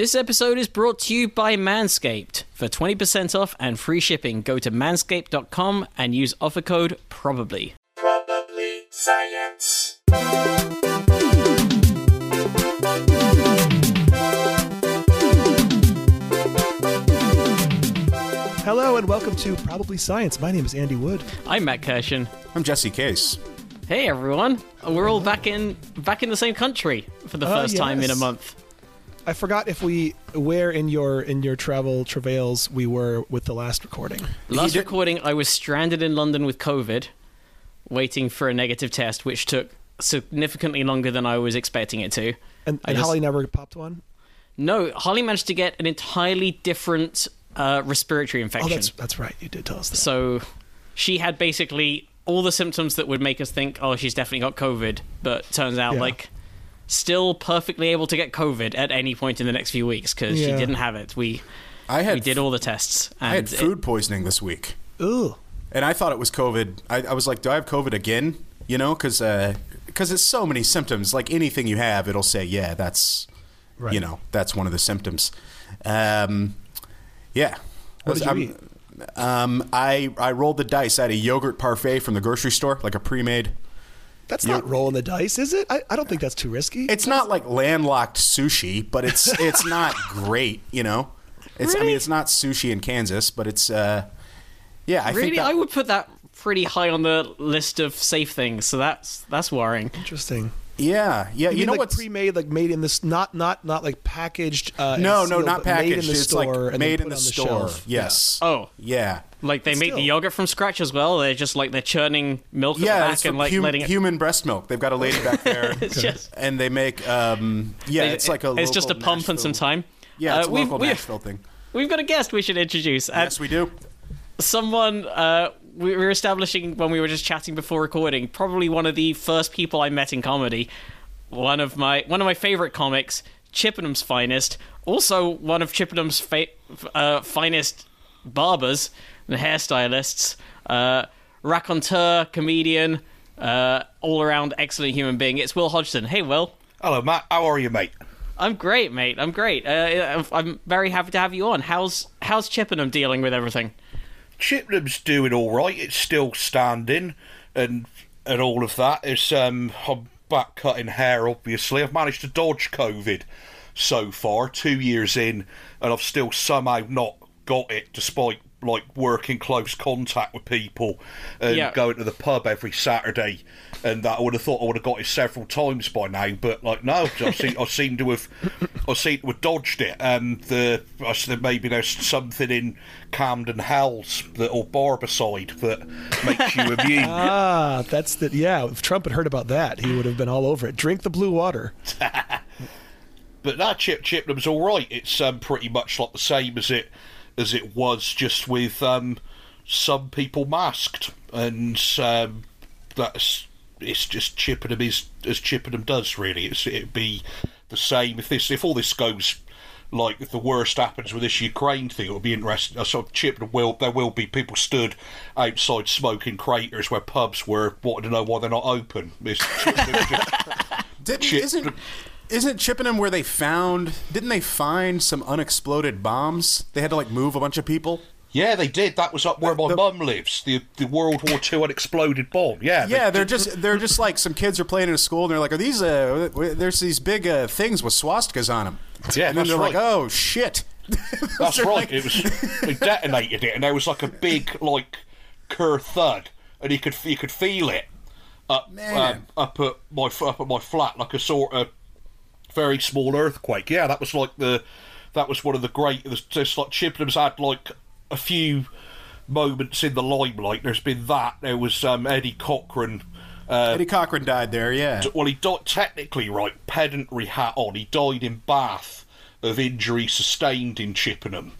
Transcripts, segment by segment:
This episode is brought to you by Manscaped. For 20% off and free shipping, go to manscaped.com and use offer code PROBABLY. Probably science. Hello and welcome to Probably Science. My name is Andy Wood. I'm Matt Kirshen. I'm Jesse Case. Hey everyone, we're all back in back in the same country for the Oh, first time in a yes. month. I forgot if we where in your in your travel travails we were with the last recording. Last recording, I was stranded in London with COVID, waiting for a negative test, which took significantly longer than I was expecting it to. And, and just- Holly never popped one. No, Holly managed to get an entirely different uh, respiratory Oh, infection. that's that's right. You did tell us that. So she had basically all the symptoms that would make us think, oh, she's definitely got COVID, but turns out Yeah. like still perfectly able to get COVID at any point in the next few weeks because she didn't have it. We I had we did all the tests. And I had it- food poisoning this week, Ooh, and I thought it was COVID. I, I was like, "Do I have COVID again?" You know, because because it's so many symptoms. Like anything you have, it'll say, "Yeah, that's Right. you know that's one of the symptoms." Um, yeah. What did you I'm- eat? Um, I I rolled the dice. I had a yogurt parfait from the grocery store, like a pre-made. That's not rolling the dice, is it? I, I don't think that's too risky. It's not like landlocked sushi, but it's it's not great. You know, it's I mean it's not sushi in Kansas, but it's uh, yeah. I really, think that, I would put that pretty high on the list of safe things. So that's that's worrying. interesting. Yeah, yeah. You, mean know like what's pre-made, like made in this, not not not like packaged. Uh, and no, no, not but Made in packaged. the it's store like and made in the on store. shelf. Yes. Oh, Yeah. like they make the yogurt from scratch as well. They're just like they're churning milk Yeah, back it's and like hum- letting it. human breast milk. They've got a lady back there, It's just and they make. Um, yeah, it's like a. It's just a local pump and some time. Yeah, it's Uh, a we've- local we've- thing. We've got a guest we should introduce. Yes, we do. someone uh, we were establishing when we were just chatting before recording. Probably one of the first people I met in comedy. One of my one of my favorite comics, Chippenham's finest. Also one of Chippenham's fa- uh, finest barbers and hairstylists. Uh, raconteur, comedian, uh, all around excellent human being. It's Will Hodgson. Hey, Will. Hello, Matt. How are you, mate? I'm great, mate. I'm great. Uh, I'm very happy to have you on. How's how's Chippenham dealing with everything? Chippenham's doing all right. It's still standing, and and all of that. It's um, I'm back cutting hair. Obviously, I've managed to dodge COVID so far, two years in, and I've still somehow not got it, despite like working close contact with people and Yeah. going to the pub every Saturday. And that I would have thought I would have got it several times by now, but like no, I seem, I seem to have, I seem to have dodged it. Um, the I said maybe there's something in Camden Hell's little barbicide that makes you immune. Ah, that's the yeah. If Trump had heard about that, he would have been all over it. Drink the blue water. but that chip Chippenham's all right. It's um, pretty much like the same as it as it was, just with um, some people masked, and um, that's it's just Chippenham is as Chippenham does. Really, it's it'd be the same if this if all this goes. Like if the worst happens with this Ukraine thing, it would be interesting. I sort of Chippenham will there will be people stood outside smoking craters where pubs were wanting to know why they're not open. It's, Chippenham's just- Didn't, Chip- isn't isn't Chippenham where they found? Didn't they find some unexploded bombs? They had to like move a bunch of people. Yeah, they did. That was up where my The- mum lives. The the World War Two unexploded bomb. Yeah, Yeah, they're just they're just like some kids are playing in a school and they're like, are these uh? There's these big uh, things with swastikas on them. Yeah, and then they're like, oh shit. That's right. like- It was they detonated it, and there was like a big like cur thud, and you could you could feel it up um, up at my up at my flat, like a sort of very small earthquake. Yeah, that was like the that was one of the great. It was just like Chippenham's had like a few moments in the limelight. There's been that. There was um, Eddie Cochran. Uh, Eddie Cochran died there. Yeah. well, he died technically right. Pedantry hat on. He died in Bath of injury sustained in Chippenham.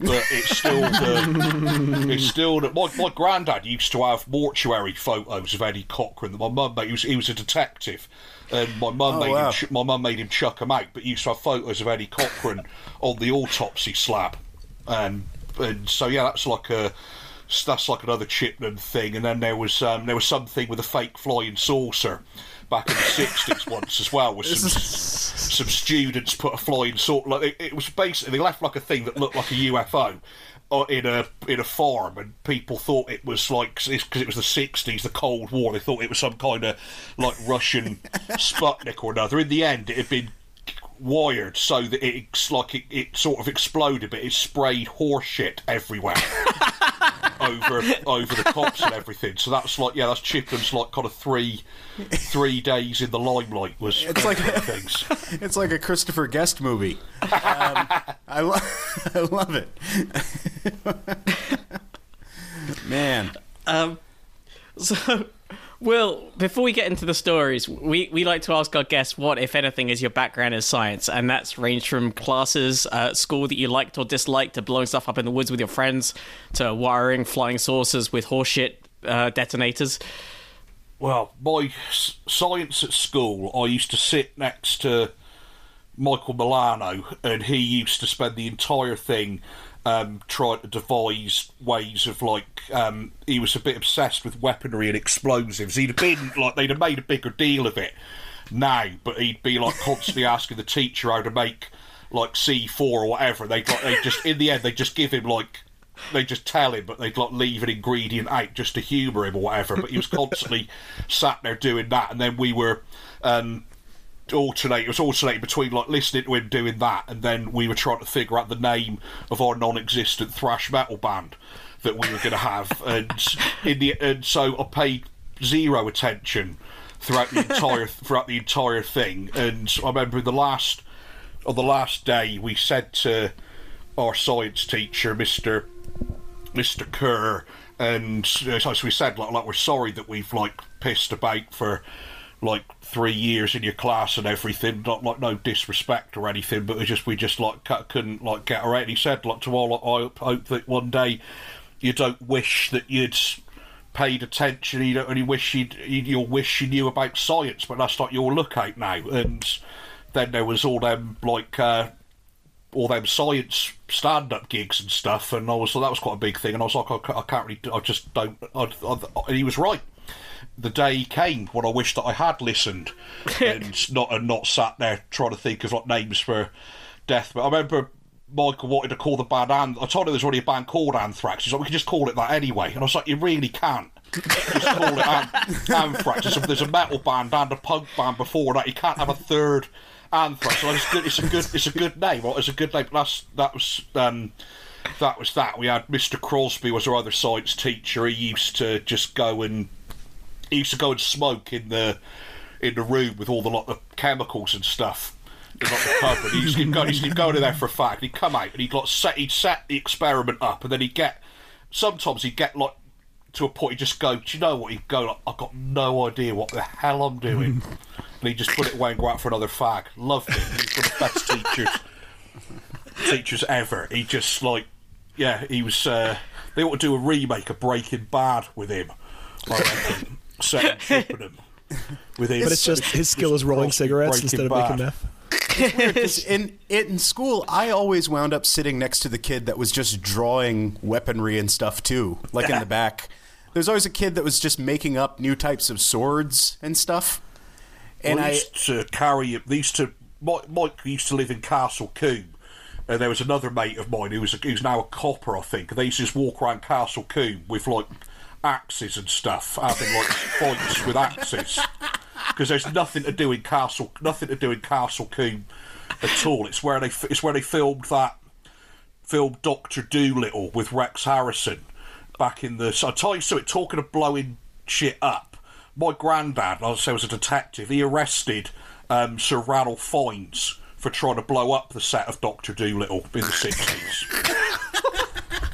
But it's still the, it's still the, my my granddad used to have mortuary photos of Eddie Cochran. that My mum made he was he was a detective, and my mum Oh, made wow. him my mum made him chuck 'em out. But he used to have photos of Eddie Cochran on the autopsy slab, and and so yeah, that's like a that's like another Chipman thing, and then there was um, there was something with a fake flying saucer back in the sixties once as well, with some some students put a flying saucer. Like it, it was basically they left like a thing that looked like a UFO uh, in a in a farm, and people thought it was like because it was the sixties, the Cold War. They thought it was some kind of like Russian Sputnik or another. In the end, it had been wired so that it's like it, it sort of exploded, but it sprayed horse shit everywhere over over the cops and everything. So that's like yeah, that's Chippen's like kind of three three days in the limelight was It's like- things. It's like a Christopher Guest movie. Um, I, lo- I love it. Man, Um, so, Will, before we get into the stories, we, we like to ask our guests what, if anything, is your background in science, and that's ranged from classes at school that you liked or disliked to blowing stuff up in the woods with your friends to wiring flying saucers with horseshit uh, detonators. Well, my science at school, I used to sit next to Michael Milano, and he used to spend the entire thing um, trying to devise ways of like. Um, he was a bit obsessed with weaponry and explosives. He'd have been like they'd have made a bigger deal of it now, but he'd be like constantly asking the teacher how to make like C four or whatever. They like they just in the end they just give him like they just tell him, but they'd like leave an ingredient out just to humour him or whatever. But he was constantly sat there doing that, and then we were um, alternate. It was alternating between like listening to him doing that, and then we were trying to figure out the name of our non-existent thrash metal band that we were going to have, and in the and so I paid zero attention throughout the entire throughout the entire thing. And I remember the last on the last day we said to our science teacher, Mister Mr. Kerr, and uh, as we said, like, like we're sorry that we've like pissed about for like three years in your class and everything. Not like no disrespect or anything, but just we just like couldn't like get around. And he said like to all, like, I hope, that one day you don't wish that you'd paid attention. You don't only wish you'd you- you'll wish you knew about science, but that's not your lookout now. And then there was all them like. Uh, all them science stand-up gigs and stuff, and I was so that was quite a big thing. And I was like, I, I can't really, I just don't. I, I, and he was right. The day came when I wished that I had listened and not and not sat there trying to think of like names for death. But I remember Michael wanted to call the band. An- I told him there's already a band called Anthrax. He's like, we can just call it that anyway. And I was like, you really can't. Just call it An- Anthrax. There's a, there's a metal band and a punk band before that. You can't have a third Anthrax. Like, it's, good, it's a good. It's a good name. Right? It's a good name. That's that was. Um, that was that. We had Mr. Crosby was our other science teacher. He used to just go and he used to go and smoke in the in the room with all the lot of chemicals and stuff. In like the cupboard. He used to go, he used to go in there for a fact. He'd come out and he'd like set he'd set the experiment up and then he'd get sometimes he'd get like to a point he'd just go, Do you know what? He'd go like, I've got no idea what the hell I'm doing. and he'd just put it away and go out for another fag. Loved it. He was one of the best teachers teachers ever. He just like, yeah, he was. Uh, they ought to do a remake of Breaking Bad with him. I reckon. Set him with him. But it's just his skill is rolling cigarettes instead of making meth. It's in in school, I always wound up sitting next to the kid that was just drawing weaponry and stuff too, like in the back. There's always a kid that was just making up new types of swords and stuff. And And I I, used to carry. They used to. Mike, Mike used to live in Castle Combe, and there was another mate of mine who was who's now a copper, I think. And they used to just walk around Castle Combe with like axes and stuff, having like fights with axes. Because there's nothing to do in Castle, nothing to do in Castle Combe at all. It's where they it's where they filmed that film Doctor Dolittle with Rex Harrison back in the. So I tell you, so it talking of blowing shit up. My granddad, I say, was a detective. He arrested um, Sir Ranulph Fiennes for trying to blow up the set of Doctor Dolittle in the sixties,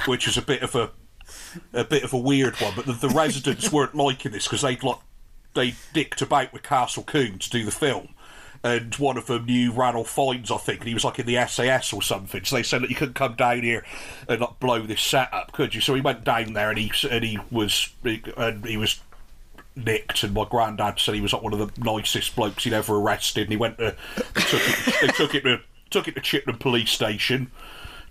which is a bit of a a bit of a weird one. But the, the residents weren't liking this because they'd like they dicked about with Castle Combe to do the film. And one of them knew Ranulph Fiennes, I think, and he was like in the SAS or something. So they said that you couldn't come down here and like blow this set up, could you? So he went down there and he and he was and he was nicked. And my granddad said he was like one of the nicest blokes he'd ever arrested. And he went to they took it, they took it to took it to Chippenham Police Station.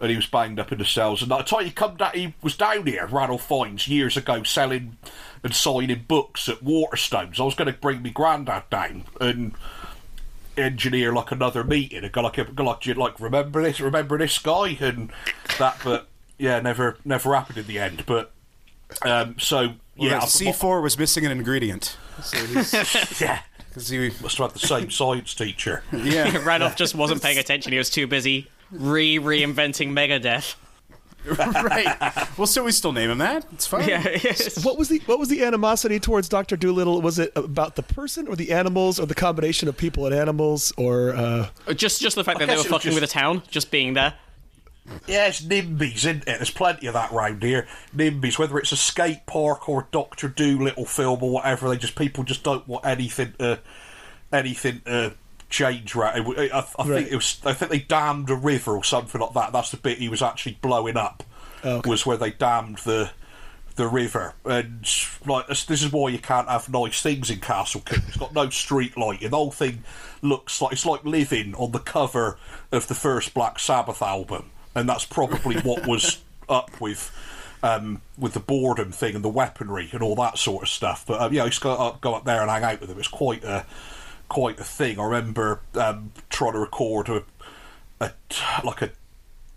And he was banged up in the cells. And I tell you, he come down, he was down here, Ranulph Fiennes, years ago, selling and signing books at Waterstones. I was going to bring my granddad down and engineer like another meeting and go like, go like, do you like remember this, remember this guy, and that, but yeah, never, never happened in the end. But um, so yeah, C four was missing an ingredient. So he's, yeah, 'cause he, must have had the same science teacher. yeah, Randolph just wasn't paying attention. He was too busy re reinventing Megadeth. right. Well, so we still name him that. It's fine. Yeah, yes. What was the what was the animosity towards Doctor Dolittle? Was it about the person or the animals or the combination of people and animals or uh, just just the fact that they were fucking just- with the town, just being there. Yeah, it's NIMBYs, isn't it? There's plenty of that round here. NIMBYs, whether it's a skate park or a Doctor Dolittle film or whatever, they just people just don't want anything to anything to change. Right? I, I, I Right. think it was. I think they dammed a river or something like that. That's the bit he was actually blowing up. Oh, okay. Was where they dammed the the river, and like this, this is why you can't have nice things in Castle King. It's got no street lighting. The whole thing looks like it's like living on the cover of the first Black Sabbath album, and that's probably what was up with. Um, with the boredom thing and the weaponry and all that sort of stuff, but um, yeah, I used to go up, go up there and hang out with them. It's quite a quite a thing. I remember um, trying to record a, a like a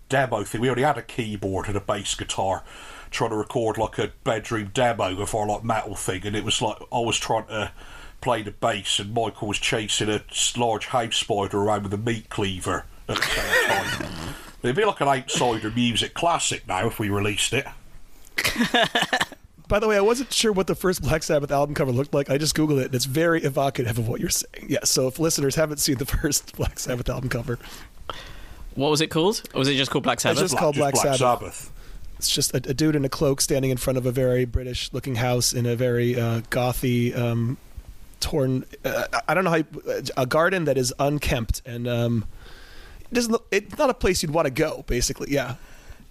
demo thing. We already had a keyboard and a bass guitar, trying to record like a bedroom demo of our like metal thing, and it was like I was trying to play the bass, and Michael was chasing a large house spider around with a meat cleaver at the same time. It'd be like an outsider music classic now if we released it. By the way, I wasn't sure what the first Black Sabbath album cover looked like. I just googled it, and it's very evocative of what you're saying. Yeah, so if listeners haven't seen the first Black Sabbath album cover, What was it called? Or was it just called Black Sabbath? It's just called Just Black Sabbath. it's just a, a dude in a cloak standing in front of a very British-looking house in a very uh, gothy, um, torn. Uh, I don't know how you, a garden that is unkempt and um, it doesn't. Look, it's not a place you'd want to go. Basically, yeah.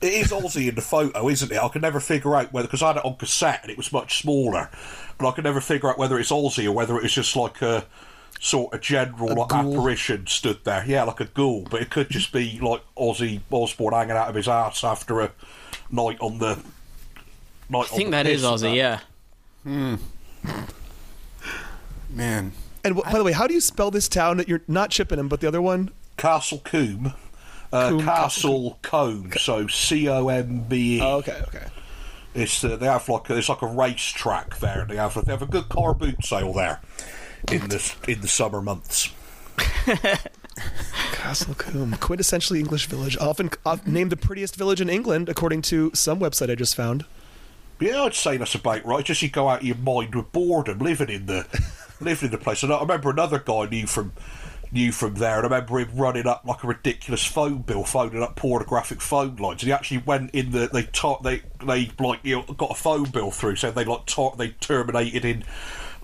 It is Ozzy in the photo, isn't it? I could never figure out whether because I had it on cassette and it was much smaller, but I could never figure out whether it's Ozzy or whether it was just like a sort of general like apparition stood there. Yeah, like a ghoul, but it could just be like Ozzy Osbourne hanging out of his ass after a night on the. Night I think that is Ozzy, yeah. Hmm. Man. And wh- by the way, how do you spell this town that you're not chipping Chippenham, but the other one? Castle Combe. Uh, Combe, Castle Combe, so C O M B E. Oh, okay, okay. It's uh, they have like a, it's like a race track there. They have they have a good car boot sale there in the in the summer months. Castle Combe, quintessentially English village, often uh, named the prettiest village in England, according to some website I just found. Yeah, I'd say that's about right. Just you go out of your mind with boredom, living in the living in the place. And I remember another guy I knew from knew from there, and I remember him running up like a ridiculous phone bill, phoning up pornographic phone lines. And he actually went in the they tar- they they like you know, got a phone bill through, so they like tar- they terminated in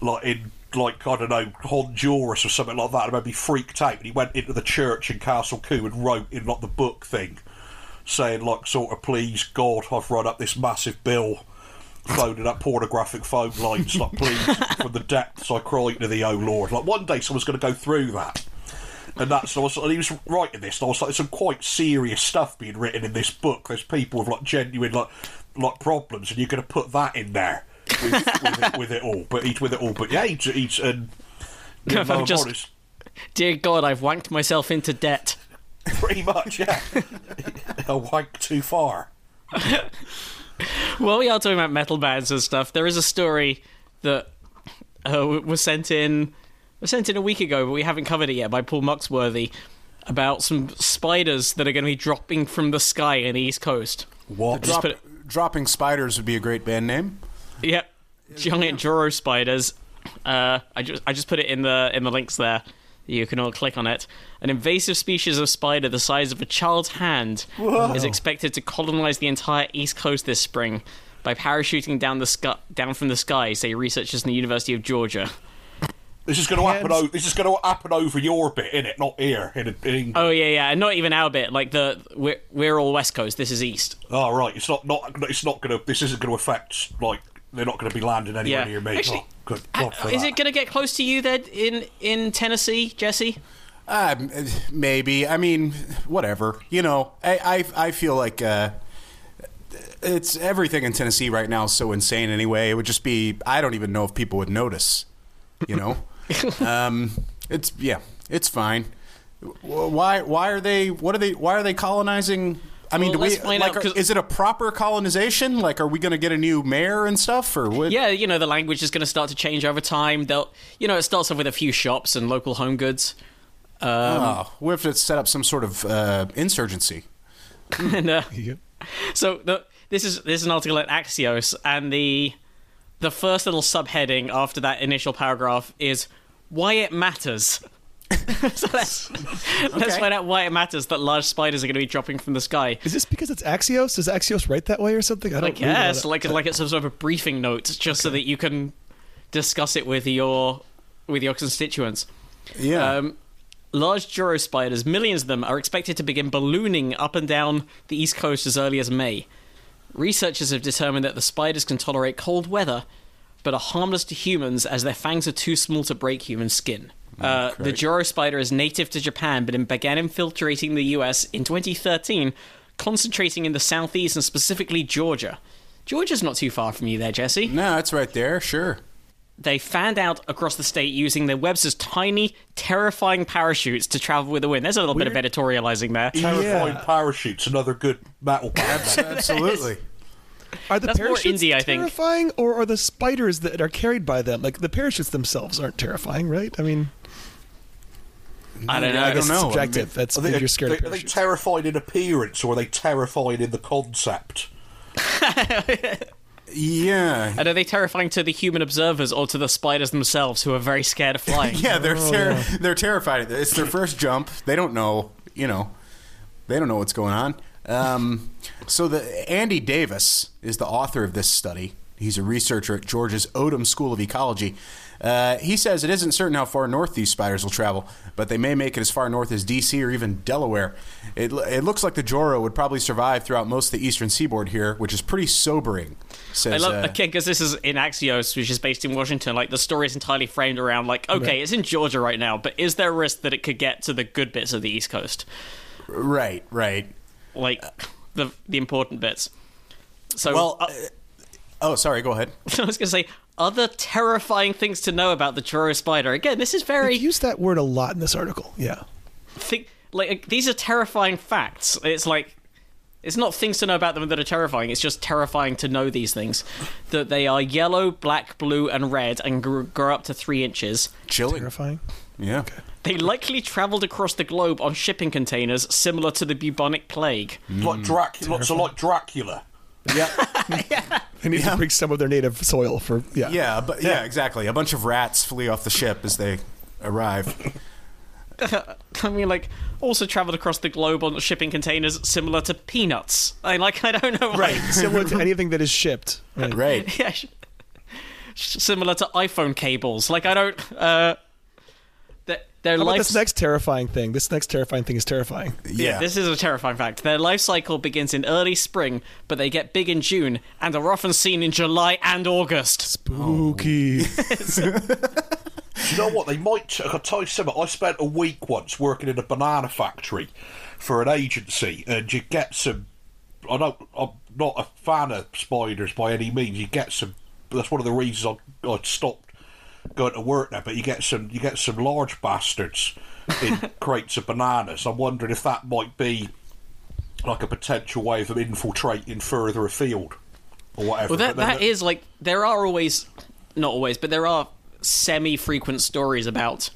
like in like I don't know Honduras or something like that. I remember he freaked out and he went into the church in Castle Coo and wrote in like the book thing, saying like sort of please God, I've run up this massive bill phoning up pornographic phone lines, like please, from the depths I cry to thee, O Lord. Like one day someone's going to go through that. And that's, was, and he was writing this, and I was like, there's some quite serious stuff being written in this book. There's people with like genuine like like problems, and you're going to put that in there with, with, it, with it all. But he's with it all. But yeah, he's, he's and If I'm just- honest, Dear God, I've wanked myself into debt. pretty much, yeah. I wank too far. Well, we are talking about metal bands and stuff. There is a story that uh, was sent in was sent in a week ago, but we haven't covered it yet by Paul Muxworthy about some spiders that are going to be dropping from the sky in the East Coast. What? Drop, it- dropping spiders would be a great band name. Yep, giant Joro spiders. Uh, I just I just put it in the in the links there. You can all click on it. An invasive species of spider the size of a child's hand is expected to colonize the entire East Coast this spring by parachuting down the sky, down from the sky, say researchers in the University of Georgia. This is going to happen. Hands- O- this is going to happen over your bit, in it, not here in, in England. Oh yeah, yeah, not even our bit. Like the we're we're all West Coast. This is East. Oh right, it's not not it's not gonna. This isn't gonna affect like they're not gonna be landing anywhere Yeah. near me. Actually, oh, good God for Is that. it going to get close to you then in in Tennessee, Jesse? Uh, maybe. I mean, whatever. You know, I I, I feel like uh, it's everything in Tennessee right now is so insane. Anyway, it would just be. I don't even know if people would notice. You know, um, it's yeah, it's fine. Why why are they? What are they? Why are they colonizing? I mean, Well, do we let's like? out, are- is it a proper colonization? Like, are we going to get a new mayor and stuff, or what? Yeah, you know, the language is going to start to change over time. They'll, you know, it starts off with a few shops and local home goods. Oh, what if it's set up some sort of uh, insurgency? and uh, Yeah. so the, this is this is an article at Axios, and the the first little subheading after that initial paragraph is why it matters. so let's, let's find out why it matters that large spiders are going to be dropping from the sky. Is this because it's Axios? Does Axios write that way or something? I I don't really know guess that. like like it's some sort of a briefing note, just so that you can discuss it with your with your constituents. Yeah. Um, large Joro spiders, millions of them, are expected to begin ballooning up and down the east coast as early as May. Researchers have determined that the spiders can tolerate cold weather, but are harmless to humans as their fangs are too small to break human skin. Uh, the great. Joro spider is native to Japan, but it began infiltrating the US in 2013, concentrating in the southeast and specifically Georgia. Georgia's not too far from you there, Jesse no, it's right there. Sure. they fanned out across the state using their Webster's tiny, terrifying parachutes to travel with the wind. There's a little bit of editorializing there. Terrifying Yeah. parachutes, another good metal band. Absolutely. Are the That's more parachutes indie, I think. terrifying, or are the spiders that are carried by them? Like the parachutes themselves aren't terrifying, right? I mean, I don't know. I don't it's know. subjective. That's Are they, if you're scared are of they, are they terrified in appearance or are they terrified in the concept? Yeah. And are they terrifying to the human observers or to the spiders themselves who are very scared of flying? Yeah, they're oh, ter- they're terrified. It's their first jump. They don't know, you know, they don't know what's going on. Um, so the Andy Davis is the author of this study. He's a researcher at Georgia's Odom School of Ecology. Uh, he says it isn't certain how far north these spiders will travel, but they may make it as far north as D.C. or even Delaware. It, it looks like the Joro would probably survive throughout most of the eastern seaboard here, which is pretty sobering. Says, I love uh, again because this is in Axios, which is based in Washington. Like the story is entirely framed around like, okay, it's in Georgia right now, but is there a risk that it could get to the good bits of the East Coast, right, right. Like the the important bits? So, Well, uh, uh, oh, sorry. Go ahead. I was going to say other terrifying things to know about the Joro spider. Again, this is They very use that word a lot in this article. Yeah. thi- like these are terrifying facts. It's like it's not things to know about them that are terrifying. It's just terrifying to know these things. That they are yellow, black, blue, and red, and gr- grow up to three inches. Chilling. Terrifying. Yeah. They likely travelled across the globe on shipping containers, similar to the bubonic plague. Like Dracula, lots of like Dracula. Yeah. They need to bring some of their native soil for yeah. Yeah, but yeah, exactly. A bunch of rats flee off the ship as they arrive. I mean, like, also travelled across the globe on shipping containers, similar to peanuts. I like, I don't know why. Right. Similar to anything that is shipped. Right. Right. yeah, sh- sh- similar to iPhone cables. Like I don't. Uh, their their How about this next terrifying thing? This next terrifying thing is terrifying. Yeah. This is a terrifying fact. Their life cycle begins in early spring, but they get big in June and are often seen in July and August. Spooky. Do you know what? They might. I'll tell you something. I spent a week once working in a banana factory for an agency, and you get some. I don't. I'm not a fan of spiders by any means. You get some. That's one of the reasons I, I stopped going to work now, But you get some. You get some large bastards in crates of bananas. I'm wondering if that might be like a potential way of them infiltrating further afield or whatever. Well, that that is like there are always, not always, but there are semi-frequent stories about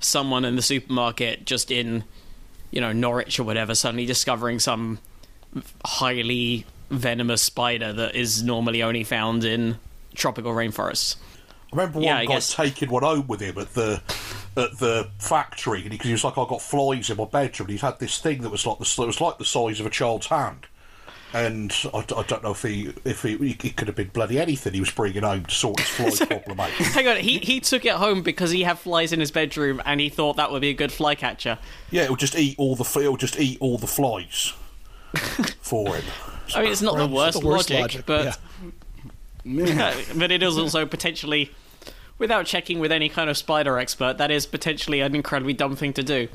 someone in the supermarket just in, you know, Norwich or whatever, suddenly discovering some highly venomous spider that is normally only found in tropical rainforests. I remember one Yeah, I guy guess- taking one home with him at the at the factory because he, was like, "I got flies in my bedroom." And he's had this thing that was like the it was like the size of a child's hand, and I, I don't know if he if he it could have been bloody anything he was bringing home to sort his fly problem out. Hang on, he he took it home because he had flies in his bedroom and he thought that would be a good fly catcher. Yeah, it'll just eat all the it'll just eat all the flies for him. I mean, it's not the worst, the worst logic, logic, but but it is also potentially. Without checking with any kind of spider expert, that is potentially an incredibly dumb thing to do.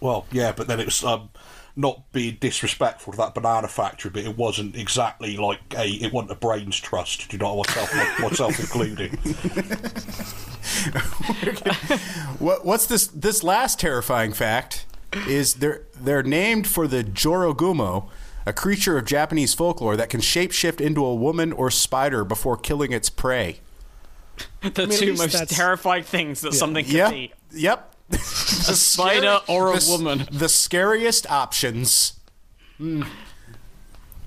Well, yeah, but then it was um, not being disrespectful to that banana factory, but it wasn't exactly like a it wasn't a brains trust. Do you know myself myself including? What, what's this? This last terrifying fact is they're they're named for the Jorogumo, a creature of Japanese folklore that can shapeshift into a woman or spider before killing its prey. The mean, two most that's- terrifying things that something could Yep, be. yep. A spider or a the woman. The scariest options. Hmm.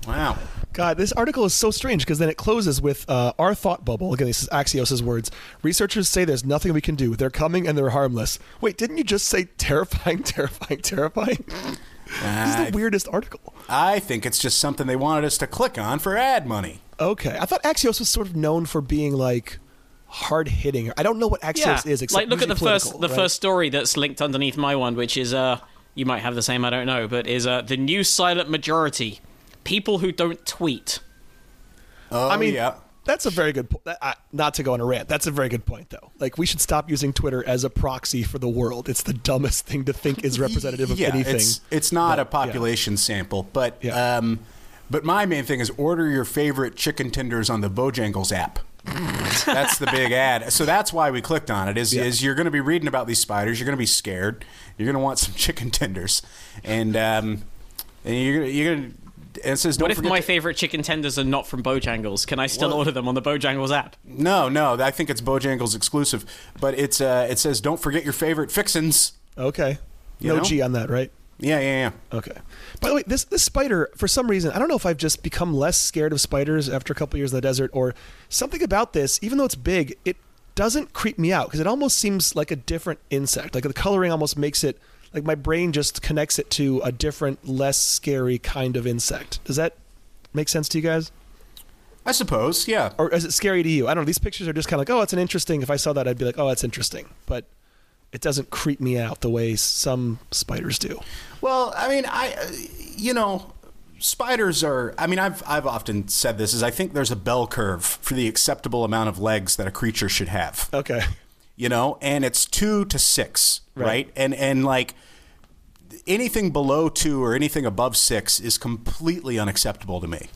Wow. God, this article is so strange because then it closes with uh, our thought bubble. Again, this is Axios' words. Researchers say there's nothing we can do. They're coming and they're harmless. Wait, didn't you just say terrifying, terrifying, terrifying? this is the weirdest article. I think it's just something they wanted us to click on for ad money. Okay, I thought Axios was sort of known for being like hard hitting. I don't know what Axios Yeah, is. Except like look at the first the right? first story that's linked underneath my one, which is uh you might have the same, I don't know, but is uh the new silent majority, people who don't tweet. Oh, I mean, yeah. that's a very good point. Uh, not to go on a rant. That's a very good point, though. Like, we should stop using Twitter as a proxy for the world. It's the dumbest thing to think is representative of yeah, anything. It's, it's not But, a population sample, but Yeah. um, but my main thing is order your favorite chicken tenders on the Bojangles app. That's the big ad. So that's why we clicked on it. Is Yeah. is you're going to be reading about these spiders? You're going to be scared. You're going to want some chicken tenders, and um, and you're gonna, you're going to. And it says, What if my to- favorite chicken tenders are not from Bojangles? Can I still Well- order them on the Bojangles app? No, no, I think it's Bojangles exclusive. But it's uh, it says, don't forget your favorite fixins. okay. You No know? G on that, right? Yeah, yeah, yeah. Okay. By the way, this this spider, for some reason, I don't know if I've just become less scared of spiders after a couple years in the desert, or something about this. Even though it's big, it doesn't creep me out because it almost seems like a different insect. Like the coloring almost makes it like my brain just connects it to a different, less scary kind of insect. Does that make sense to you guys? I suppose, yeah. Or is it scary to you? I don't know. These pictures are just kind of like, oh, it's an interesting. If I saw that, I'd be like, oh, that's interesting. But it doesn't creep me out the way some spiders do. Well, I mean, I, uh, you know, spiders are. I mean, I've I've often said this is I think there's a bell curve for the acceptable amount of legs that a creature should have. Okay. You know, and it's two to six, Right. right? And and like anything below two or anything above six is completely unacceptable to me.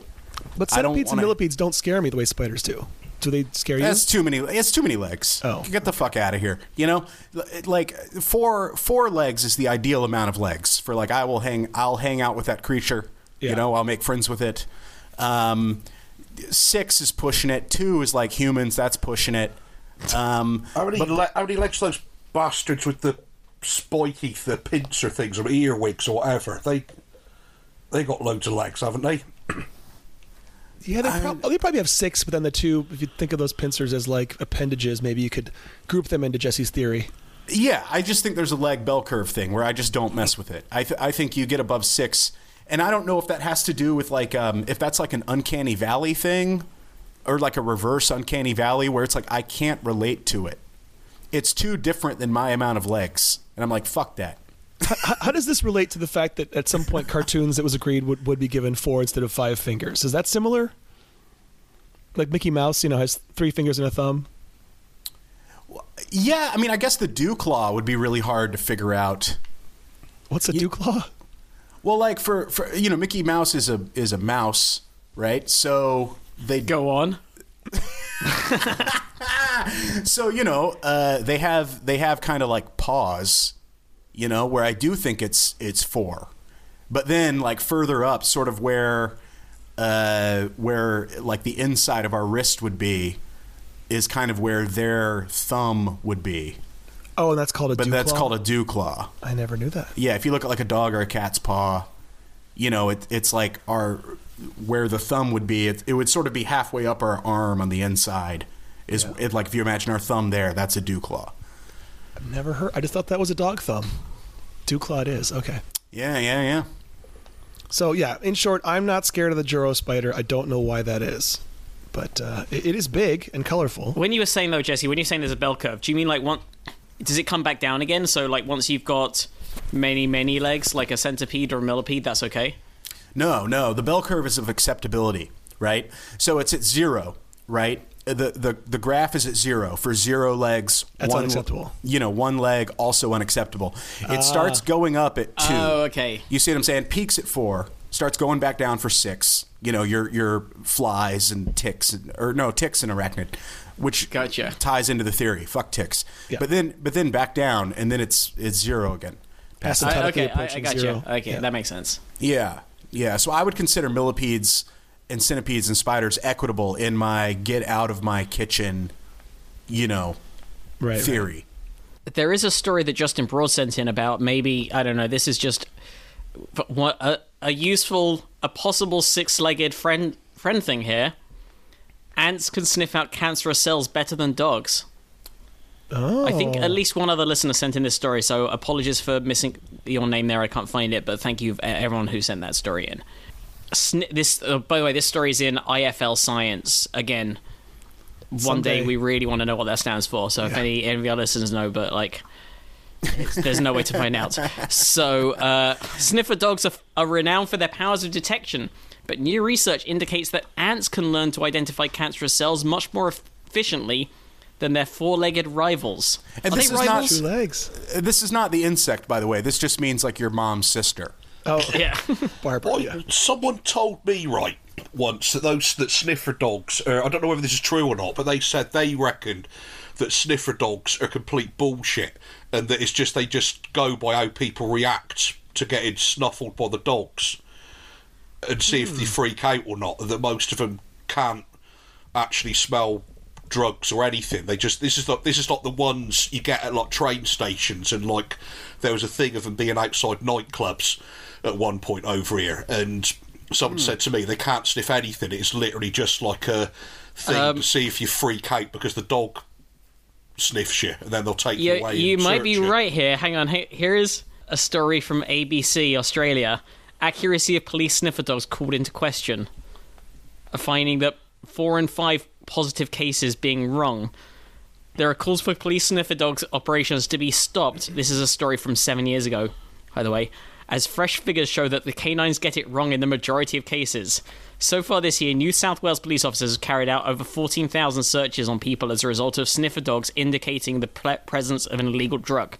But centipedes and millipedes don't scare me the way spiders do. Do they scare you? That's too many. It's too many legs. Oh. get the fuck out of here. You know, like four four legs is the ideal amount of legs for like I will hang. I'll hang out with that creature. Yeah. You know, I'll make friends with it. Um, six is pushing it. Two is like humans. That's pushing it. Um, How many, le- how many legs those bastards with the spiky, the pincer things, or earwigs, or whatever? They they got loads of legs, haven't they? yeah, they, prob- oh, they probably have six, but then the two, if you think of those pincers as like appendages, maybe you could group them into Jesse's theory. Yeah, I just think there's a leg bell curve thing where I just don't mess with it. I, th- I think you get above six, and I don't know if that has to do with like um, if that's like an uncanny valley thing, or like a reverse uncanny valley where it's like I can't relate to it. It's too different than my amount of legs, and I'm like, fuck that. How, how does this relate to the fact that at some point cartoons it was agreed would, would be given four instead of five fingers? Is that similar? Like Mickey Mouse, you know, has three fingers and a thumb. Yeah, I mean, I guess the dew claw would be really hard to figure out. What's a dew claw? Well, like for, for you know, Mickey Mouse is a is a mouse, right? So they Go on. So you know, uh, they have they have kind of like paws, you know, where I do think it's it's four, but then like further up, sort of where uh, where like the inside of our wrist would be, is kind of where their thumb would be, Oh, and that's called a but dew that's claw? called a dew claw. I never knew that. Yeah, if you look at like a dog or a cat's paw, you know, it, it's like our where the thumb would be. It, it would sort of be halfway up our arm on the inside. Is it like if you imagine our thumb there? That's a dew claw. I've never heard. I just thought that was a dog thumb. Dew claw it is. Okay. Yeah, yeah, yeah. So yeah, in short, I'm not scared of the Joro spider. I don't know why that is, but uh, it, it is big and colorful. When you were saying though, Jesse, when you're saying there's a bell curve, do you mean like one? Does it come back down again? So like once you've got many many legs, like a centipede or a millipede, that's okay. No, no. The bell curve is of acceptability, right? So it's at zero, right? The, the the graph is at zero for zero legs. That's one, unacceptable. You know, one leg also unacceptable. It ah. starts going up at two. Oh, okay. You see what I'm saying? Peaks at four, starts going back down for six. You know, your your flies and ticks, and, or no ticks and arachnid, which Gotcha. ties into the theory. Fuck ticks. Yeah. But then but then back down, and then it's it's zero again. Past the I, Asymptotically okay, I, I approaching got zero. you. Okay, Yeah. that makes sense. Yeah, yeah. So I would consider millipedes and centipedes and spiders equitable in my get out of my kitchen, you know, Right. theory. There is a story that Justin Broad sent in about maybe I don't know. This is just what a, a useful, a possible six-legged friend friend thing here. Ants can sniff out cancerous cells better than dogs. Oh. I think at oh. least one other listener sent in this story, so apologies for missing your name there. I can't find it, but thank you everyone who sent that story in. Sni- this, uh, by the way, this story is in IFL Science again. One day we really want to know what that stands for. So if any any of our listeners know, but like, there's no way to find out. So uh, sniffer dogs are, are renowned for their powers of detection, but new research indicates that ants can learn to identify cancerous cells much more efficiently than their four-legged rivals. And Are this they is not- Two legs. Uh, This is not the insect, by the way. This just means like your mom's sister. Oh, Yeah. Barbara. Well, Yeah. Someone told me right once that those that sniffer dogs. Uh, I don't know whether this is true or not, but they said they reckoned that sniffer dogs are complete bullshit, and that it's just they just go by how people react to getting snuffled by the dogs, and see if they freak out or not. and That most of them can't actually smell drugs or anything. They just this is not this is not the ones you get at like train stations and like there was a thing of them being outside nightclubs at one point over here and someone hmm. said to me they can't sniff anything. It's literally just like a thing um, to see if you freak out because the dog sniffs you and then they'll take you You, away. you and might be you. right here. Hang on. Here is a story from ABC Australia. Accuracy of police sniffer dogs called into question. A finding that four in five positive cases being wrong. There are calls for police sniffer dogs operations to be stopped. This is a story from seven years ago, by the way, as fresh figures show that the canines get it wrong in the majority of cases. So far this year, New South Wales police officers have carried out over 14,000 searches on people as a result of sniffer dogs indicating the presence of an illegal drug.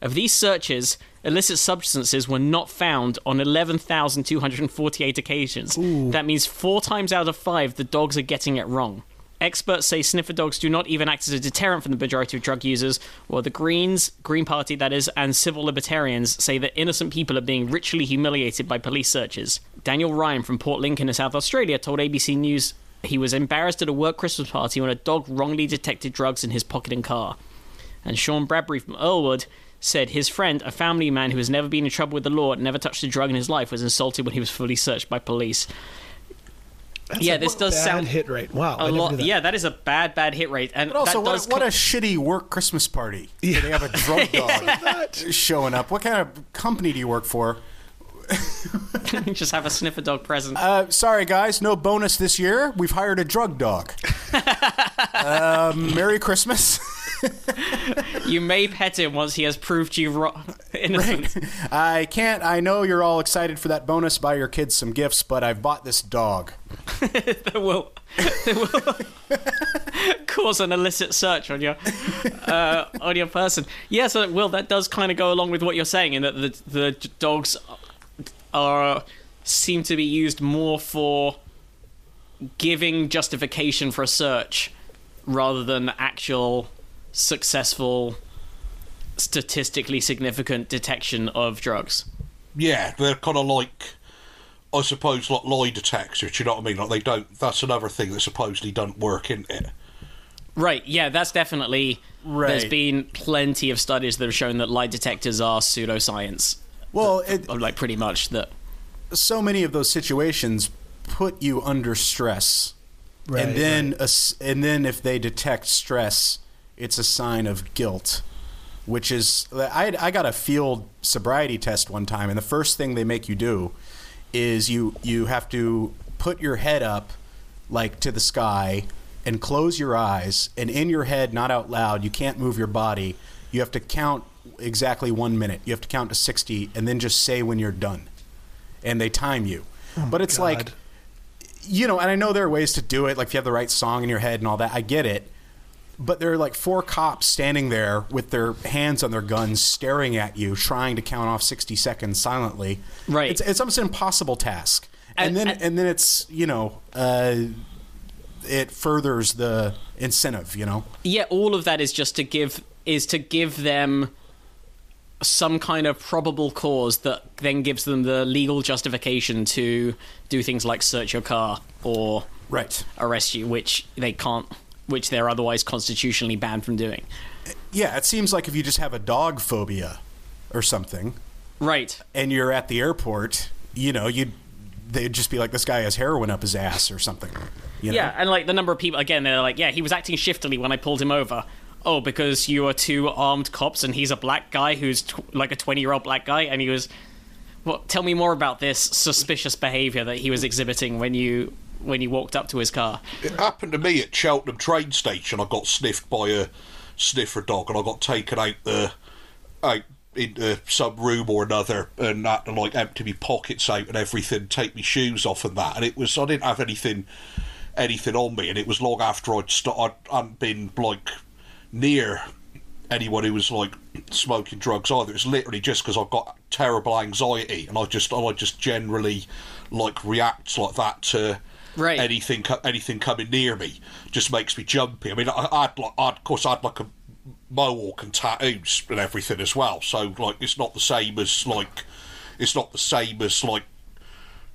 Of these searches, illicit substances were not found on 11,248 occasions. That means four times out of five, the dogs are getting it wrong. Experts say sniffer dogs do not even act as a deterrent for the majority of drug users, while the Greens, Green Party that is, and civil libertarians say that innocent people are being ritually humiliated by police searches. Daniel Ryan from Port Lincoln in South Australia told ABC News he was embarrassed at a work Christmas party when a dog wrongly detected drugs in his pocket and car. And Sean Bradbury from Earlwood said his friend, a family man who has never been in trouble with the law and never touched a drug in his life, was insulted when he was fully searched by police. That's yeah, a this does bad sound hit rate. Wow. I a never lot. that. Yeah, that is a bad, bad hit rate, and But also, that does what, what co- a shitty work Christmas party. Yeah. They have a drug dog showing up. What kind of company do you work for? just have a sniffer dog present. Uh, sorry, guys, no bonus this year. We've hired a drug dog. um, Merry Christmas. you may pet him once he has proved you ro- innocent. I can't. I know you're all excited for that bonus. Buy your kids some gifts, but I've bought this dog. that will, that will cause an illicit search on your uh, on your person. Yes, yeah, so, Will. That does kind of go along with what you're saying, in that the the dogs are seem to be used more for giving justification for a search rather than actual successful statistically significant detection of drugs. Yeah, they're kind of like, I suppose, like lie detectors. You know what I mean? Like they don't. That's another thing that supposedly don't work, isn't it? Right. Yeah, that's definitely. Right. There's been plenty of studies that have shown that lie detectors are pseudoscience. Well, it, Like pretty much that. so many of those situations put you under stress, Right, and then a s and then if they detect stress, it's a sign of guilt, which is I I got a field sobriety test one time, and the first thing they make you do is you you have to put your head up like to the sky and close your eyes and in your head not out loud you can't move your body you have to count exactly one minute you have to count to 60 and then just say when you're done and they time you oh but it's like you know, and I know there are ways to do it, like if you have the right song in your head and all that. I get it. But there are like four cops standing there with their hands on their guns, staring at you, trying to count off sixty seconds silently. Right. It's, it's almost an impossible task. And, And- then and- and then it's you know, uh, it furthers the incentive. You know. yeah, all of that is just to give is to give them some kind of probable cause that then gives them the legal justification to do things like search your car or Right. arrest you, which they can't, which they're otherwise constitutionally banned from doing. Yeah, it seems like if you just have a dog phobia or something, Right. and you're at the airport, you know, you'd they'd just be like, "This guy has heroin up his ass" or something. You know? Yeah, and like the number of people again, they're like, yeah, he was acting shiftily when I pulled him over. Oh, because you are two armed cops and he's a black guy who's like a twenty-year-old black guy, and he was. Well, tell me more about this suspicious behavior that he was exhibiting when you when you walked up to his car. It happened to me at Cheltenham train station. I got sniffed by a sniffer dog, and I got taken out the out into some room or another, and had to like empty my pockets out and everything, take my shoes off and that. And it was I didn't have anything anything on me, and it was long after I'd st- I hadn't been like near anyone who was like smoking drugs either. It's literally just because I've got terrible anxiety, and I just I just generally like react like that to Right. anything anything coming near me. Just makes me jumpy. I mean, I, I'd like I'd, of course I'd like a mohawk and tattoos and everything as well. So like it's not the same as like it's not the same as like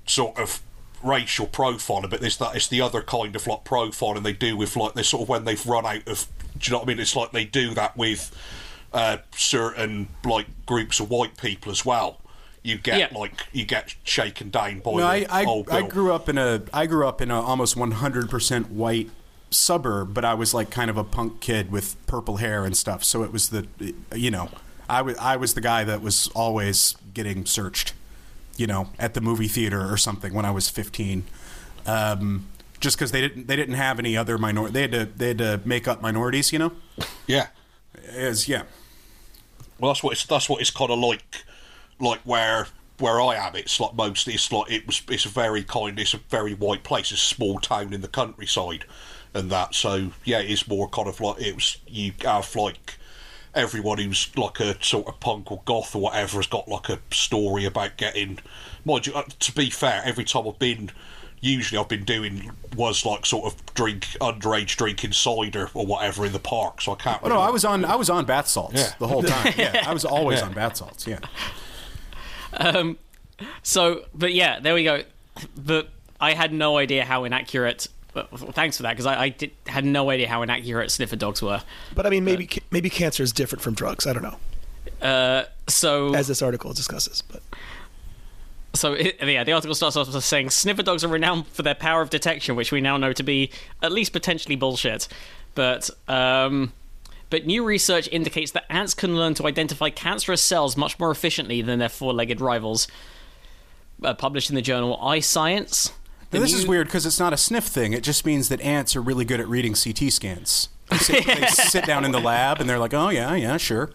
sort of racial profiling, but it's that it's the other kind of like profiling they do with like they sort of when they've run out of. Do you know what I mean? It's like they do that with uh, certain like groups of white people as well. You get Yeah. like you get shaken down by No, the I, I, old I grew up in a I grew up in a almost 100% white suburb, but I was like kind of a punk kid with purple hair and stuff. So it was the you know, I was I was the guy that was always getting searched, you know, at the movie theater or something when I was 15. Um, just because they didn't they didn't have any other minor they had to they had to make up minorities, you know. yeah. As yeah, Well, that's what it's that's what it's kind of like, like where where I am. It's like mostly it's like it was it's a very kind it's a very white place. It's a small town in the countryside, and that. So yeah, it's more kind of like it was. You have like everyone who's like a sort of punk or goth or whatever has got like a story about getting. Mind you, uh, to be fair, every time I've been. Usually, I've been doing was like sort of drink underage drinking cider or whatever in the park. So I can't. oh no, I was on I was on bath salts Yeah. the whole time. Yeah, I was always on bath salts. Yeah. So, but yeah, there we go. But I had no idea how inaccurate. Thanks for that, because I, I did, had no idea how inaccurate sniffer dogs were. But I mean, maybe maybe cancer is different from drugs. I don't know, Uh, so, as this article discusses. But so it, yeah, the article starts off saying sniffer dogs are renowned for their power of detection, which we now know to be at least potentially bullshit. But um, but new research indicates that ants can learn to identify cancerous cells much more efficiently than their four-legged rivals. Uh, published in the journal iScience. The Now, this new- is weird because it's not a sniff thing. It just means that ants are really good at reading CT scans. They sit, they sit down in the lab and they're like, "Oh yeah, yeah, sure."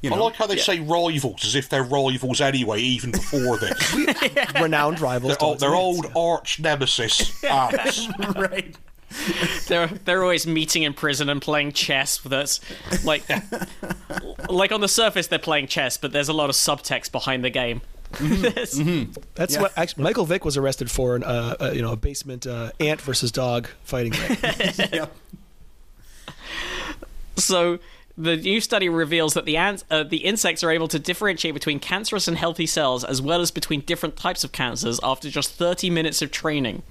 You I like how they say rivals as if they're rivals anyway, even before this. renowned rivals. they're, dogs they're old arch nemesis ants. right? they're they're always meeting in prison and playing chess. That's like like on the surface they're playing chess, but there's a lot of subtext behind the game. There's- That's Yeah. what actually Michael Vick was arrested for. In, uh, uh, you know, a basement uh, ant versus dog fighting. game. yeah. So the new study reveals that the ants, uh, the insects are able to differentiate between cancerous and healthy cells, as well as between different types of cancers, after just 30 minutes of training.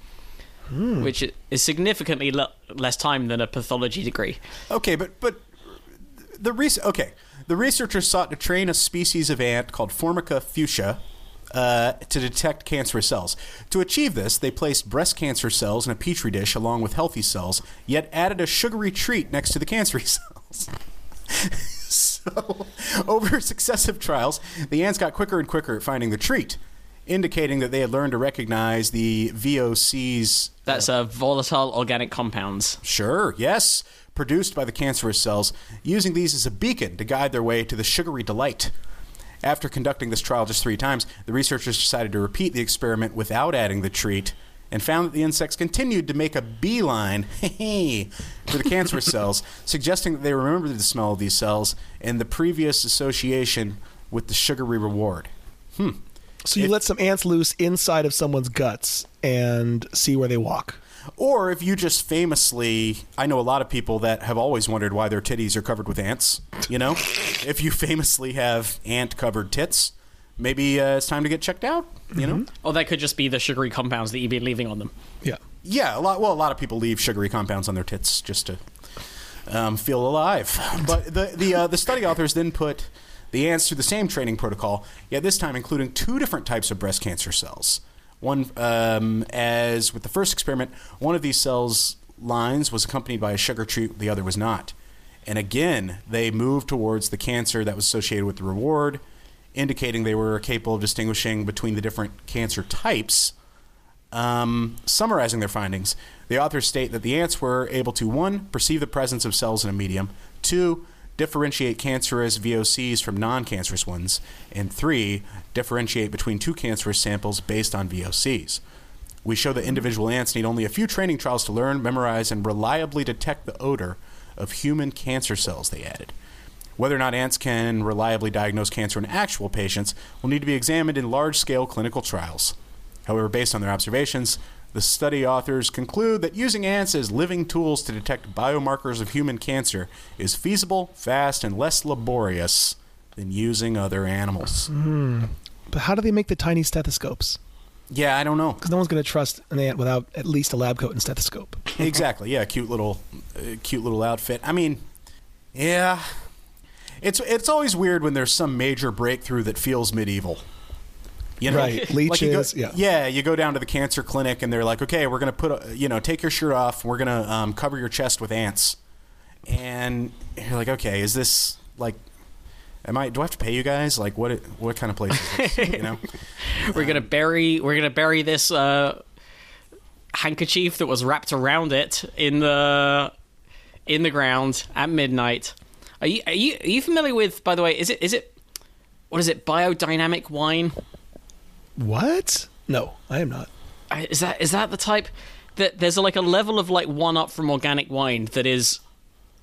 Which is significantly le- less time than a pathology degree. Okay, but but the res- okay, the researchers sought to train a species of ant called Formica fusca. Uh, to detect cancerous cells. To achieve this, they placed breast cancer cells in a petri dish along with healthy cells, yet added a sugary treat next to the cancerous cells. so, over successive trials, the ants got quicker and quicker at finding the treat, indicating that they had learned to recognize the VOCs That's uh, volatile organic compounds. Sure, yes. Produced by the cancerous cells, using these as a beacon to guide their way to the sugary delight. After conducting this trial just three times, the researchers decided to repeat the experiment without adding the treat and found that the insects continued to make a beeline for the cancerous cells, suggesting that they remembered the smell of these cells and the previous association with the sugary reward. So you let some ants loose inside of someone's guts and see where they walk. Or if you just famously, I know a lot of people that have always wondered why their titties are covered with ants. You know, if you famously have ant covered tits, maybe uh, it's time to get checked out. You know, Or that could just be the sugary compounds that you've been leaving on them. Yeah. yeah, a lot. Well, a lot of people leave sugary compounds on their tits just to um, feel alive. But the the uh, the study authors then put the ants through the same training protocol, yet this time including two different types of breast cancer cells. One, um, as with the first experiment, one of these cells lines was accompanied by a sugar treat, the other was not. And again, they moved towards the cancer that was associated with the reward, indicating they were capable of distinguishing between the different cancer types. Um, summarizing their findings, the authors state that the ants were able to one, perceive the presence of cells in a medium, two, differentiate cancerous VOCs from non cancerous ones, and three, differentiate between two cancerous samples based on VOCs. We show that individual ants need only a few training trials to learn, memorize, and reliably detect the odor of human cancer cells, they added. Whether or not ants can reliably diagnose cancer in actual patients will need to be examined in large scale clinical trials. However, based on their observations, the study authors conclude that using ants as living tools to detect biomarkers of human cancer is feasible, fast, and less laborious than using other animals. But how do they make the tiny stethoscopes? Yeah, I don't know. Because no one's going to trust an ant without at least a lab coat and stethoscope. exactly. Yeah, cute little, uh, cute little outfit. I mean, yeah, it's it's always weird when there's some major breakthrough that feels medieval. You know, Right. Like you go- Leeches, yeah. you go down to the cancer clinic and they're like, okay, we're gonna put, a, you know, take your shirt off. We're gonna um, cover your chest with ants, and you're like, okay, is this like? Am I? Do I have to pay you guys? Like, what? What kind of place is this? You know? We're gonna bury we're gonna bury this uh, handkerchief that was wrapped around it in the in the ground at midnight. Are you are you are you familiar with? By the way, is it is it what is it? Biodynamic wine? What? No, I am not. Is that is that the type that there's like a level of like one up from organic wine that is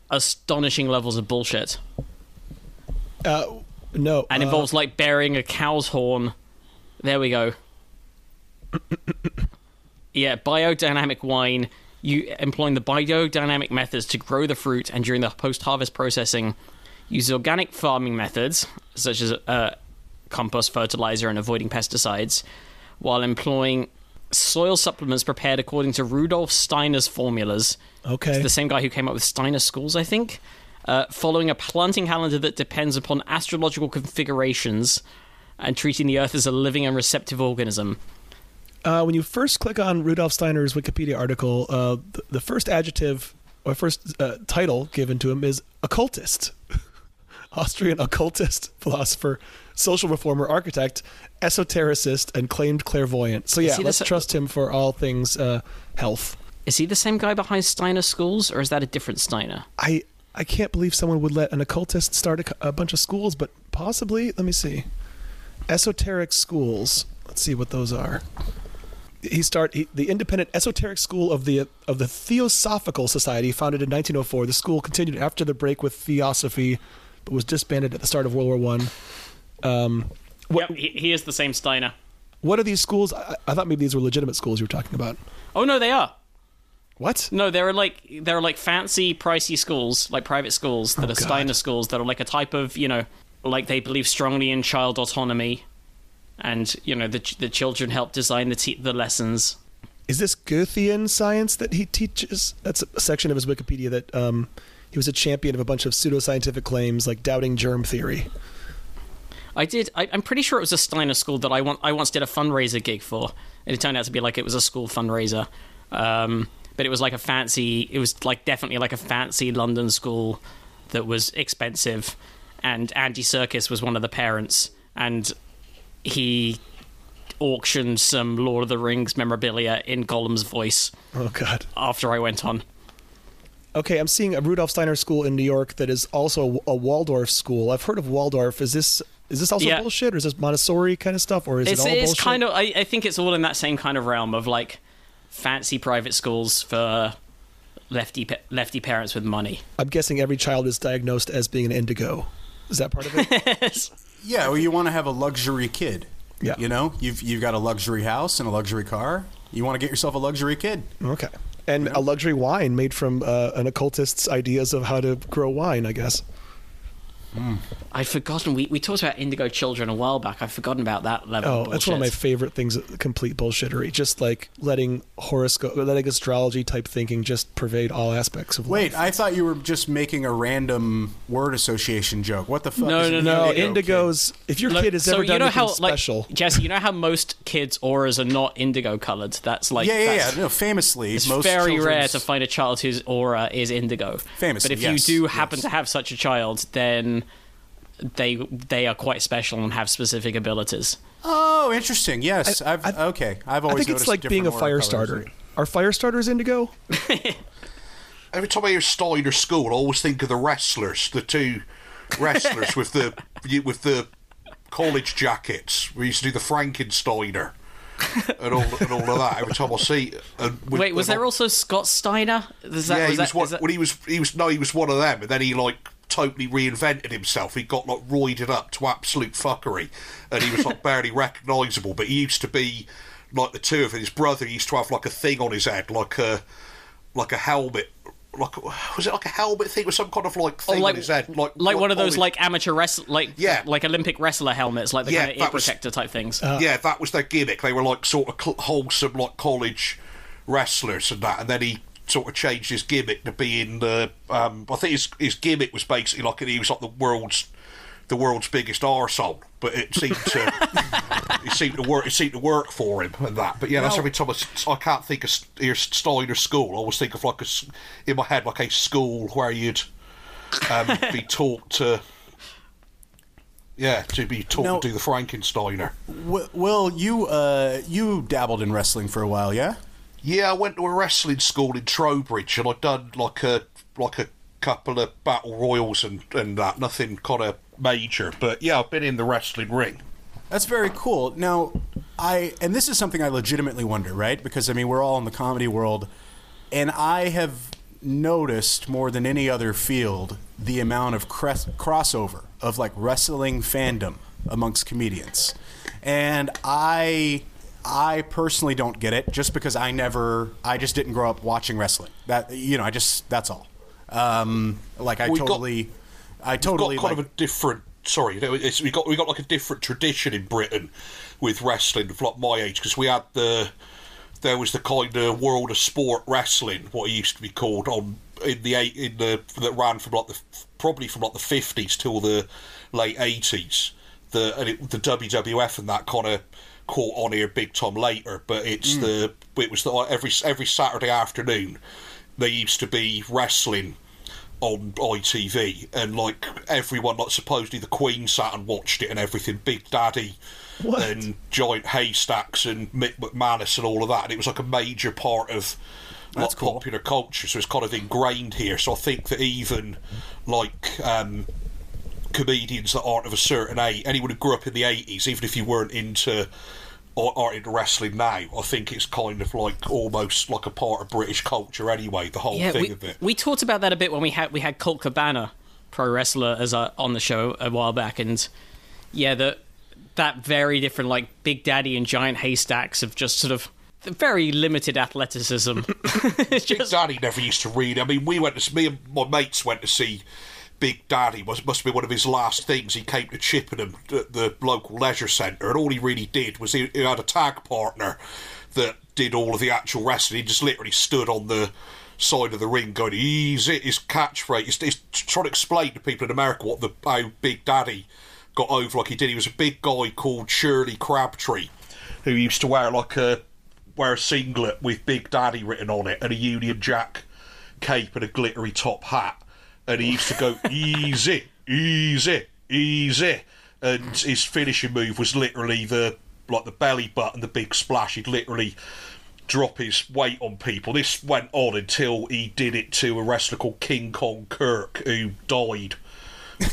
astonishing levels of bullshit Uh, no. and uh, involves like burying a cow's horn. There we go. yeah, biodynamic wine. You employing the biodynamic methods to grow the fruit, and during the post-harvest processing, use organic farming methods such as uh, compost fertilizer and avoiding pesticides, while employing soil supplements prepared according to Rudolf Steiner's formulas. Okay. It's the same guy who came up with Steiner schools, I think. Uh, following a planting calendar that depends upon astrological configurations and treating the Earth as a living and receptive organism. Uh, when you first click on Rudolf Steiner's Wikipedia article, uh, the, the first adjective or first uh, title given to him is occultist. Austrian occultist, philosopher, social reformer, architect, esotericist, and claimed clairvoyant. So yeah, let's trust him for all things uh, health. Is he the same guy behind Steiner schools, or is that a different Steiner? I I can't believe someone would let an occultist start a, a bunch of schools, but possibly. Let me see. Esoteric schools. Let's see what those are. He start he, the independent esoteric school of the of the Theosophical Society, founded in 1904. The school continued after the break with Theosophy, but was disbanded at the start of World War One. Um, what Yep, he, he is the same Steiner. what are these schools? I, I thought maybe these were legitimate schools you were talking about. Oh no, they are. What? No, they're like they're like fancy, pricey schools, like private schools that Oh, are God. Steiner schools that are like a type of you know, like they believe strongly in child autonomy, and you know the the children help design the te- the lessons. Is this Goethean science that he teaches? That's a section of his Wikipedia that um, he was a champion of a bunch of pseudoscientific claims like doubting germ theory. I did. I, I'm pretty sure it was a Steiner school that I want. I once did a fundraiser gig for, and it turned out to be like it was a school fundraiser. Um, but it was like a fancy. It was like definitely like a fancy London school that was expensive, and Andy Serkis was one of the parents, and he auctioned some Lord of the Rings memorabilia in Gollum's voice Oh God. after I went on. Okay, I'm seeing a Rudolf Steiner school in New York that is also a Waldorf school. I've heard of Waldorf. Is this is this also Yeah. bullshit, or is this Montessori kind of stuff, or is it's it all it's bullshit? kind of I, I think it's all in that same kind of realm of like fancy private schools for lefty lefty parents with money. I'm guessing every child is diagnosed as being an indigo. Is that part of it? Yeah, well, you want to have a luxury kid. Yeah. You know, you've you've got a luxury house and a luxury car. You want to get yourself a luxury kid. okay. And a luxury wine made from uh, an occultist's ideas of how to grow wine, I guess. Mm. I'd forgotten we, we talked about indigo children a while back. I've forgotten about that level. Oh, of that's one of my favorite things. Complete bullshittery. Just like letting horoscope, letting astrology type thinking just pervade all aspects of Wait, life. Wait, I thought you were just making a random word association joke. What the fuck? No, is no, no, no, indigo kid? indigos. If your Look, kid has so ever you done know anything how special, like Jesse, you know how most kids' auras are not indigo colored. That's like Yeah, yeah, yeah. No, famously, It's most very rare to find a child whose aura is indigo. Famously, but if yes, you do happen yes. to have such a child, then they they are quite special and have specific abilities. Oh, interesting. Yes, I, have okay. I've always. I think it's like being a fire starter. colors. Are fire starters indigo? Every time I hear Steiner School, I always think of the wrestlers, the two wrestlers with the with the college jackets. We used to do the Frankensteiner and all and all of that. Every time I see, and with- Wait, was and there also Scott Steiner? Is that, yeah, was he was one. is that- When he was, he was no, he was one of them, and then he like totally reinvented himself. He got like roided up to absolute fuckery, and he was like barely recognisable. But he used to be like the two of them. His brother used to have like a thing on his head, like a like a helmet. Like was it like a helmet thing with some kind of like Oh, thing like, on his head, like like one of those olive- like amateur wrestler, like Yeah. like Olympic wrestler helmets, like the Yeah, kind of ear that was- protector type things. Uh, yeah, that was their gimmick. They were like sort of cl- wholesome, like college wrestlers and that. And then he sort of changed his gimmick to being the. Um, I think his his gimmick was basically like he was like the world's the world's biggest arsehole. But it seemed to it seemed to work. It seemed to work for him and that. But yeah, that's every time I, I can't think of here Steiner School. I always think of like a in my head like a school where you'd um, be taught to. Yeah, to be taught Now- to do the Frankensteiner. Well, you uh, you dabbled in wrestling for a while, yeah? Yeah, I went to a wrestling school in Trowbridge, and I'd done like a like a couple of battle royals and and that. Nothing kind of major, but yeah, I've been in the wrestling ring. That's very cool. Now, I and this is something I legitimately wonder, right? Because I mean, we're all in the comedy world, and I have noticed more than any other field the amount of crossover of like wrestling fandom amongst comedians, and I. I personally don't get it just because I never, I just didn't grow up watching wrestling. That you know, I just that's all. Um, like I We got- totally, I totally got kind like, of a different. Sorry, it's, we got we got like a different tradition in Britain with wrestling, of like my age, because we had the there was the kind of world of sport wrestling, what it used to be called, on in the eight in the that ran from like the probably from like the fifties till the late eighties. The and it, the WWF and that kind of caught on here big time later, but it's the it was the every every Saturday afternoon there used to be wrestling on ITV, and like everyone, like supposedly the Queen sat and watched it and everything. Big Daddy What? and Giant Haystacks and Mick McManus and all of that, and it was like a major part of like cool. popular culture. So it's kind of ingrained here. So I think that even like um, comedians that aren't of a certain age, anyone who grew up in the eighties, even if you weren't into or aren't wrestling now, I think it's kind of like almost like a part of British culture anyway. The whole yeah, thing we, of it. we talked about that a bit when we had we had Colt Cabana, pro wrestler, as a, on the show a while back, and yeah, the that very different like Big Daddy and Giant Haystacks of just sort of very limited athleticism. it's Big just Daddy never used to read. I mean, we went to me and my mates went to see Big Daddy. Was must be one of his last things. He came to Chippenham, the, the local leisure centre, and all he really did was he, he had a tag partner that did all of the actual wrestling. He just literally stood on the side of the ring going easy. His catchphrase. He's, he's trying to explain to people in America what the how Big Daddy got over like he did. He was a big guy called Shirley Crabtree, who used to wear like a wear a singlet with Big Daddy written on it and a Union Jack cape and a glittery top hat. And he used to go easy, easy, easy. And his finishing move was literally the like the belly button, the big splash. He'd literally drop his weight on people. This went on until he did it to a wrestler called King Kong Kirk, who died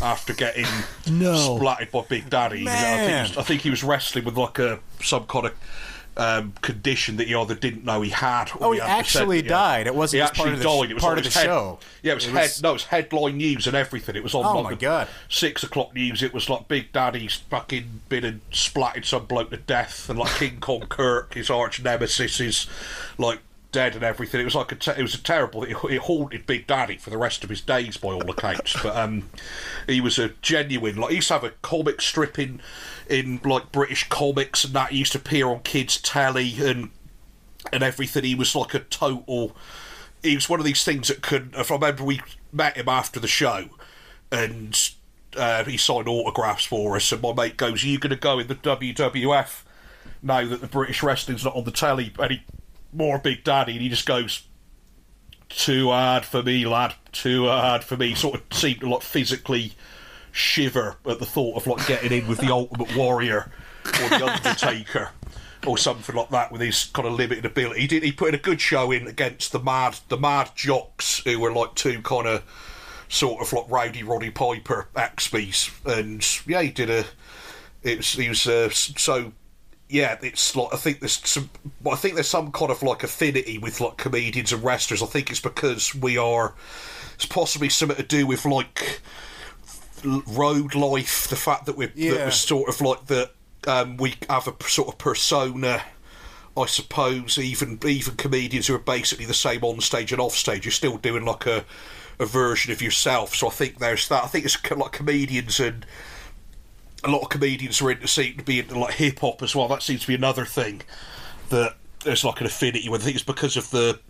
after getting No. splattered by Big Daddy. I think, he was, I think he was wrestling with like a some kind of um, condition that he either didn't know he had. Or Oh, he actually died. It wasn't He just part actually of the sh- died. It was part of his the head- show. Yeah, it was, It head, was- no, it was headline news and everything. It was on Oh, like my God. six o'clock news. It was like Big Daddy's fucking been and splatted some bloke to death, and like King Kong Kirk, his arch nemesis, is like dead and everything. It was like a te- it was a terrible. It, it haunted Big Daddy for the rest of his days, by all accounts. but um, he was a genuine. Like he used to have a comic strip in like British comics, and that he used to appear on kids' telly and and everything. He was like a total. He was one of these things that could. If I remember, we met him after the show, and uh, he signed autographs for us. And my mate goes, "Are you going to go in the WWF now that the British wrestling's not on the telly any more, Big Daddy?" And he just goes, "Too hard for me, lad. Too hard for me." Sort of seemed to like physically shiver at the thought of like getting in with the Ultimate Warrior or the Undertaker or something like that with his kind of limited ability. He did. He put in a good show in against the mad the mad jocks who were like two kind of sort of like rowdy Roddy Piper Axpies, and yeah, he did a. It was he was uh, so. Yeah, it's like I think there's some. I think there's some kind of like affinity with like comedians and wrestlers. I think it's because we are. It's possibly something to do with like road life. The fact that we're that we're sort of like that. Um, we have a sort of persona. I suppose even even comedians who are basically the same on stage and off stage, you're still doing like a a version of yourself. So I think there's that. I think it's co- like comedians and a lot of comedians are into seem to be into like hip hop as well. That seems to be another thing that there's like an affinity with. I think it's because of the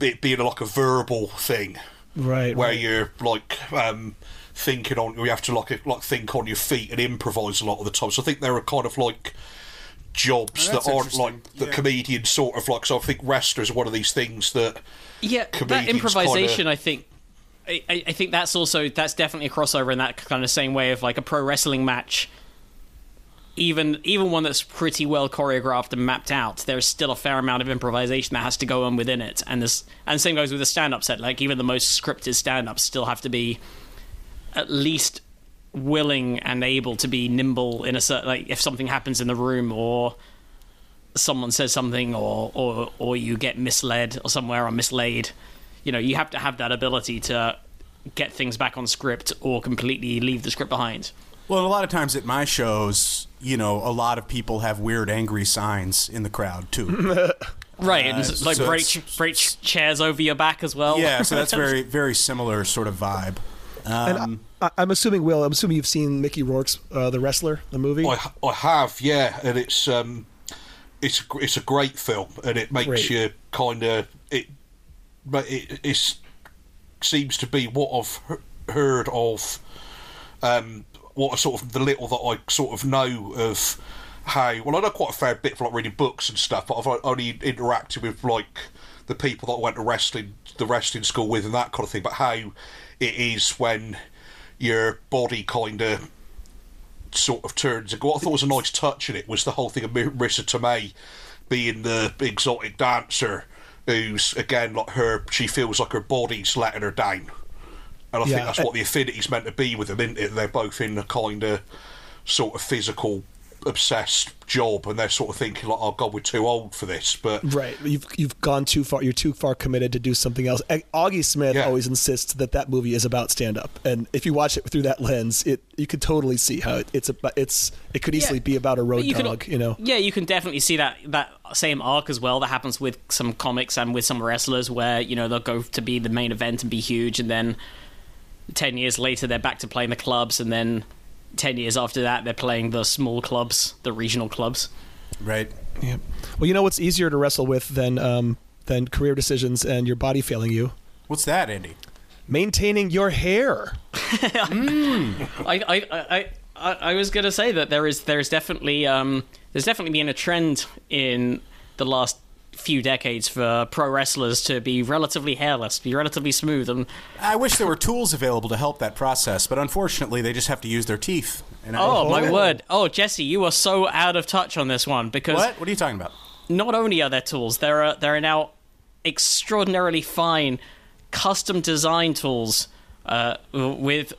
it being like a verbal thing Right. where right. you're like um, thinking on you have to like like think on your feet and improvise a lot of the time. So I think there are kind of like jobs Oh, that aren't like the Yeah. comedians sort of like. So I think wrestlers are one of these things that Yeah, that comedians improvisation, kinda- I think. I, I I think that's also that's definitely a crossover in that kind of same way of like a pro wrestling match. Even even one that's pretty well choreographed and mapped out, there's still a fair amount of improvisation that has to go on within it, and this and same goes with the stand up set. Like even the most scripted stand ups still have to be at least willing and able to be nimble in a certain like if something happens in the room or someone says something or or or you get misled or somewhere or mislaid you know you have to have that ability to get things back on script or completely leave the script behind Well, a lot of times at my shows, you know, a lot of people have weird, angry signs in the crowd too. right and Uh, like so break break chairs over your back as well yeah, so that's very, very similar sort of vibe. And Um, I, I'm assuming, Will, I'm assuming you've seen Mickey Rourke's uh, The Wrestler, the movie. I, I have, yeah, and it's um, it's a, it's a great film, and it makes Great. you kind of it, but it it's, seems to be what I've heard of, um, what I sort of the little that I sort of know of how. Well, I know quite a fair bit from like reading books and stuff, but I've only interacted with like the people that I went to wrestling the wrestling school with and that kind of thing. But how it is when your body kind of sort of turns. What I thought was a nice touch in it was the whole thing of Mar- Marisa Tomei being the exotic dancer, who's again like her. She feels like her body's letting her down, and I Yeah, think that's what the affinity's meant to be with them, isn't it? They're both in a kind of sort of physical obsessed job, and they're sort of thinking like, "Oh God, we're too old for this." But Right, you've you've gone too far. You're too far committed to do something else. A- Auggie Smith Yeah. always insists that that movie is about stand up, and if you watch it through that lens, it you could totally see how it, it's about it's it could easily Yeah. be about a road But you can- dog. you know, yeah you can definitely see that that same arc as well that happens with some comics and with some wrestlers where you know they'll go to be the main event and be huge and then 10 years later they're back to playing the clubs and then 10 years after that they're playing the small clubs the regional clubs right. yeah. Well, you know what's easier to wrestle with than um, than career decisions and your body failing you? What's that, Andy? Maintaining your hair. I, I, I, I, I was going to say that there is there's definitely um, there's definitely been a trend in the last few decades for pro wrestlers to be relatively hairless, be relatively smooth, and I wish there were tools available to help that process, but unfortunately, they just have to use their teeth. And oh my word, oh Jesse, you are so out of touch on this one because What? What are you talking about? not only are there tools, there are there are now extraordinarily fine, custom design tools uh, with.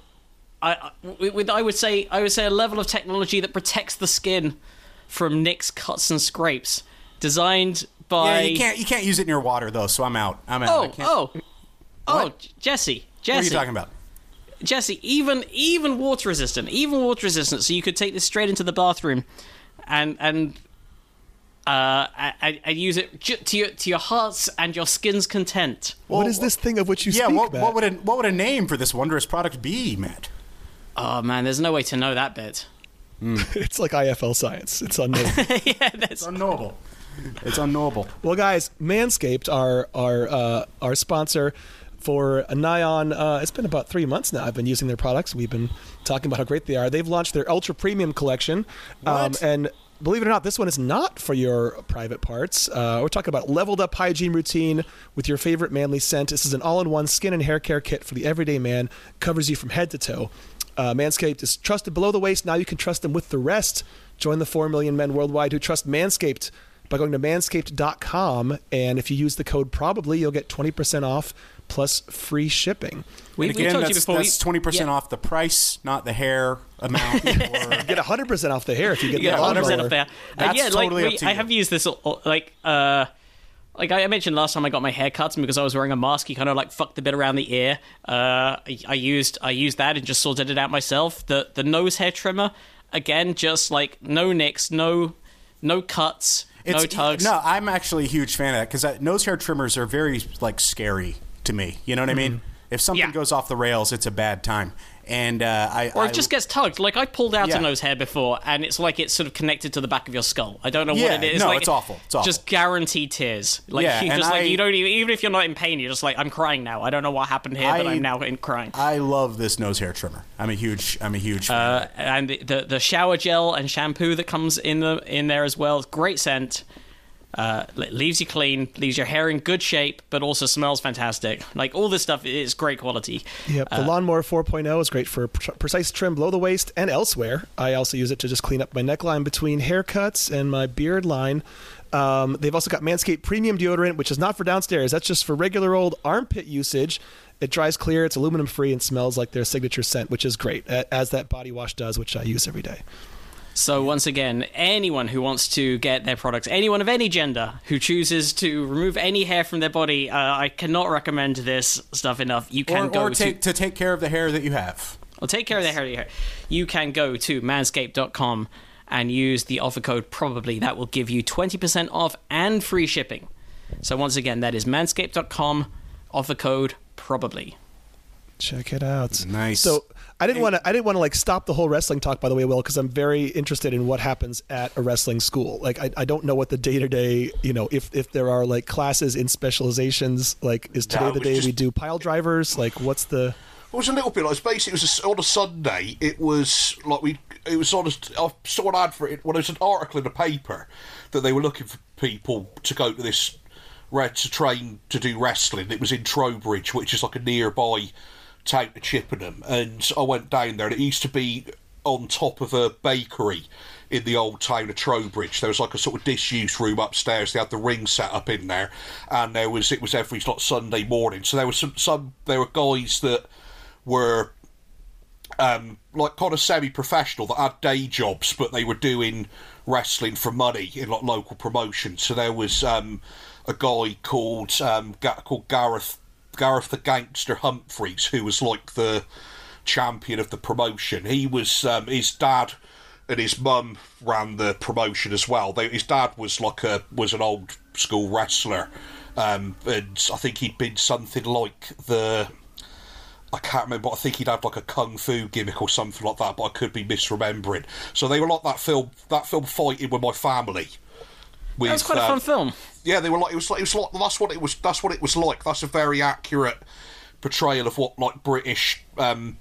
I- with I would say I would say a level of technology that protects the skin from nicks, cuts, and scrapes designed by. Yeah, you can't you can't use it in your water though. So I'm out. I'm out. I Oh, can't- oh, oh, What? J- Jesse, What are you talking about? Jesse. Even even water resistant, even water resistant. So you could take this straight into the bathroom, and and. Uh, and, and use it ju- to your to your heart's and your skin's content. what is this thing of which you Yeah, speak, what, Matt? what would a what would a name for this wondrous product be, Matt? Oh man, there's no way to know that bit. it's like IFL science. It's unknown. yeah, that's It's unknowable. It's unknowable. Well, guys, Manscaped, our our uh, our sponsor for nigh on, uh, it's been about three months now. I've been using their products. We've been talking about how great they are. They've launched their ultra premium collection, um, What? and believe it or not, this one is not for your private parts. Uh, we're talking about leveled up hygiene routine with your favorite manly scent. This is an all in one skin and hair care kit for the everyday man. Covers you from head to toe. Uh, Manscaped is trusted below the waist. Now you can trust them with the rest. Join the 4 million men worldwide who trust Manscaped by going to manscaped.com. And if you use the code probably, you'll get 20% off plus free shipping. we, And we again, told you that's, before. we- that's twenty percent yeah. off the price, not the hair amount. or, Get 100% off the hair if you get You the 100 percent lawnmower. off there. That's uh, yeah, totally like up to we, I you. have used this uh, like uh like I mentioned last time I got my hair cut because I was wearing a mask, you kind of like fucked the bit around the ear. Uh, I, I used I used that and just sorted it out myself. The the nose hair trimmer, again, just like no nicks, no no cuts, no It's- tugs. No, I'm actually a huge fan of that because nose hair trimmers are very like scary to me. You know what I mean? If something Mm-hmm. Yeah. goes off the rails, it's a bad time. And uh, I Or I- it just gets tugged. Like I pulled out Yeah. a nose hair before, and it's like it's sort of connected to the back of your skull. I don't know Yeah, what it is. no, like, it's awful. It's awful. Just guaranteed tears. Like Yeah, you just like you don't even even if you're not in pain, you're just like I'm crying now. I don't know what happened here, but I- I'm now in crying. I love this nose hair trimmer. I'm a huge I'm a huge fan. Uh, and the, the the shower gel and shampoo that comes in the in there as well. Great scent. Uh, leaves you clean, leaves your hair in good shape, but also smells fantastic. Like all this stuff is great quality. Yep, the Lawnmower 4.0 is great for pr- precise trim below the waist and elsewhere. I also use it to just clean up my neckline between haircuts and my beard line. Um, they've also got Manscaped Premium Deodorant, which is not for downstairs. That's just for regular old armpit usage. It dries clear, it's aluminum free, and smells like their signature scent, which is great, as that body wash does, which I use every day. So once again, anyone who wants to get their products, anyone of any gender who chooses to remove any hair from their body, uh, I cannot recommend this stuff enough. You can or go or to take to take care of the hair that you have. Well, take care of the hair. hair. You can go to manscaped.com and use the offer code probably. That will give you 20% off and free shipping. So, once again, that is manscaped.com, offer code probably. Check it out. Nice. So I didn't want to. I didn't want to like stop the whole wrestling talk. By the way, Will, because I'm very interested in what happens at a wrestling school. Like I, I don't know what the day to day. You know, if if there are like classes in specializations. Like is today No, the day we do pile drivers? Like what's the? It was a little bit like basically it was a, on a Sunday. It was like we. It was on a. I saw an ad for it. Well, there was an article in the paper that they were looking for people to go to this red to train to do wrestling. It was in Trowbridge, which is like a nearby town to Chippenham, and I went down there. and It used to be on top of a bakery in the old town of Trowbridge. There was like a sort of disused room upstairs. They had the ring set up in there, and there was it was every like Sunday morning. So there was some some there were guys that were um, like kind of semi-professional that had day jobs, but they were doing wrestling for money in like local promotions. So there was um, a guy called um, called Gareth Gareth the Gangster Humphreys, who was like the champion of the promotion. He was um, his dad and his mum ran the promotion as well. They, his dad was like a was an old school wrestler, um, and I think he'd been something like the I can't remember. But I think he'd had like a kung fu gimmick or something like that, but I could be misremembering. So they were like that film, that film fighting with my family. With, That was quite a uh, fun film. Yeah, they were like it was like it was like that's what it was. That's what it was like. That's a very accurate portrayal of what like British, um,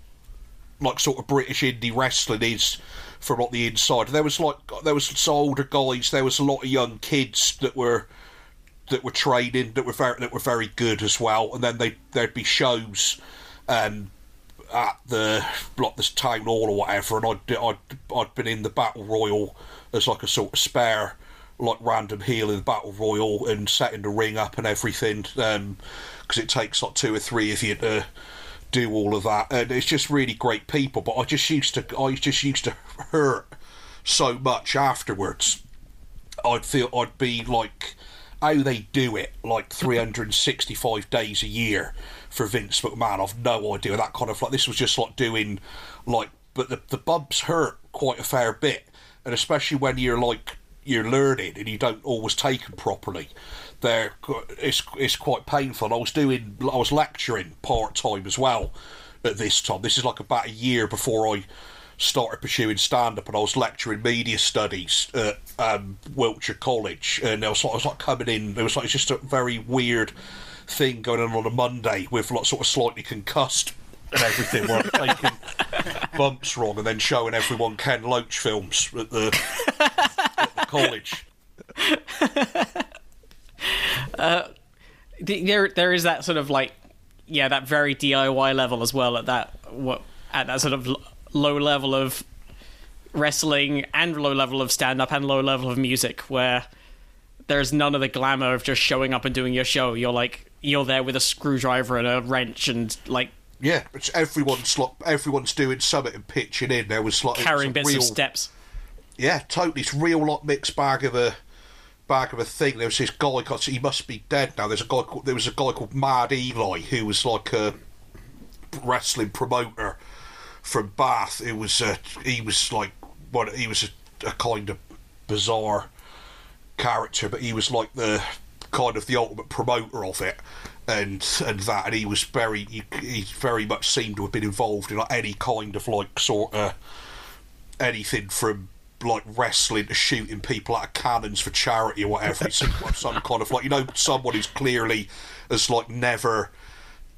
like sort of British indie wrestling is from like the inside. There was like there was some older guys. There was a lot of young kids that were that were training that were very that were very good as well. And then they there'd be shows um, at the like this town hall or whatever, and I'd I'd I'd been in the battle royal as like a sort of spare like random heel in the battle royal and setting the ring up and everything um, because it takes like two or three of you to do all of that. And it's just really great people but I just used to I just used to hurt so much afterwards. I'd feel I'd be like how they do it like 365 days a year for Vince McMahon. I've no idea that kind of like this was just like doing like but the the bumps hurt quite a fair bit, and especially when you're like you're learning and you don't always take them properly. They're it's it's quite painful. I was doing I was lecturing part time as well at this time. This is like about a year before I started pursuing stand up and I was lecturing media studies at um, Wiltshire College and I was, I was like coming in it was like just a very weird thing going on on a Monday with like sort of slightly concussed and everything where I'm taking bumps wrong and then showing everyone Ken Loach films at the, at uh, the college. there there is that sort of like yeah that very DIY level as well at that what at that sort of low level of wrestling and low level of stand up and low level of music where there's none of the glamour of just showing up and doing your show you're like you're there with a screwdriver and a wrench and like Yeah, but everyone's everyone's doing something and pitching in. There was like carrying bits real, of steps Yeah, totally. It's real like mixed bag of a bag of a thing. There was this guy. called- He must be dead now. There's a guy. There was a guy called Mad Eli who was like a wrestling promoter from Bath. It was. Uh, he was like what? He was a, a kind of bizarre character, but he was like the kind of the ultimate promoter of it. And and that, and he was very, he, he very much seemed to have been involved in like any kind of like sort of anything from like wrestling to shooting people out of cannons for charity or whatever. He seemed like some kind of like you know someone who's clearly has like never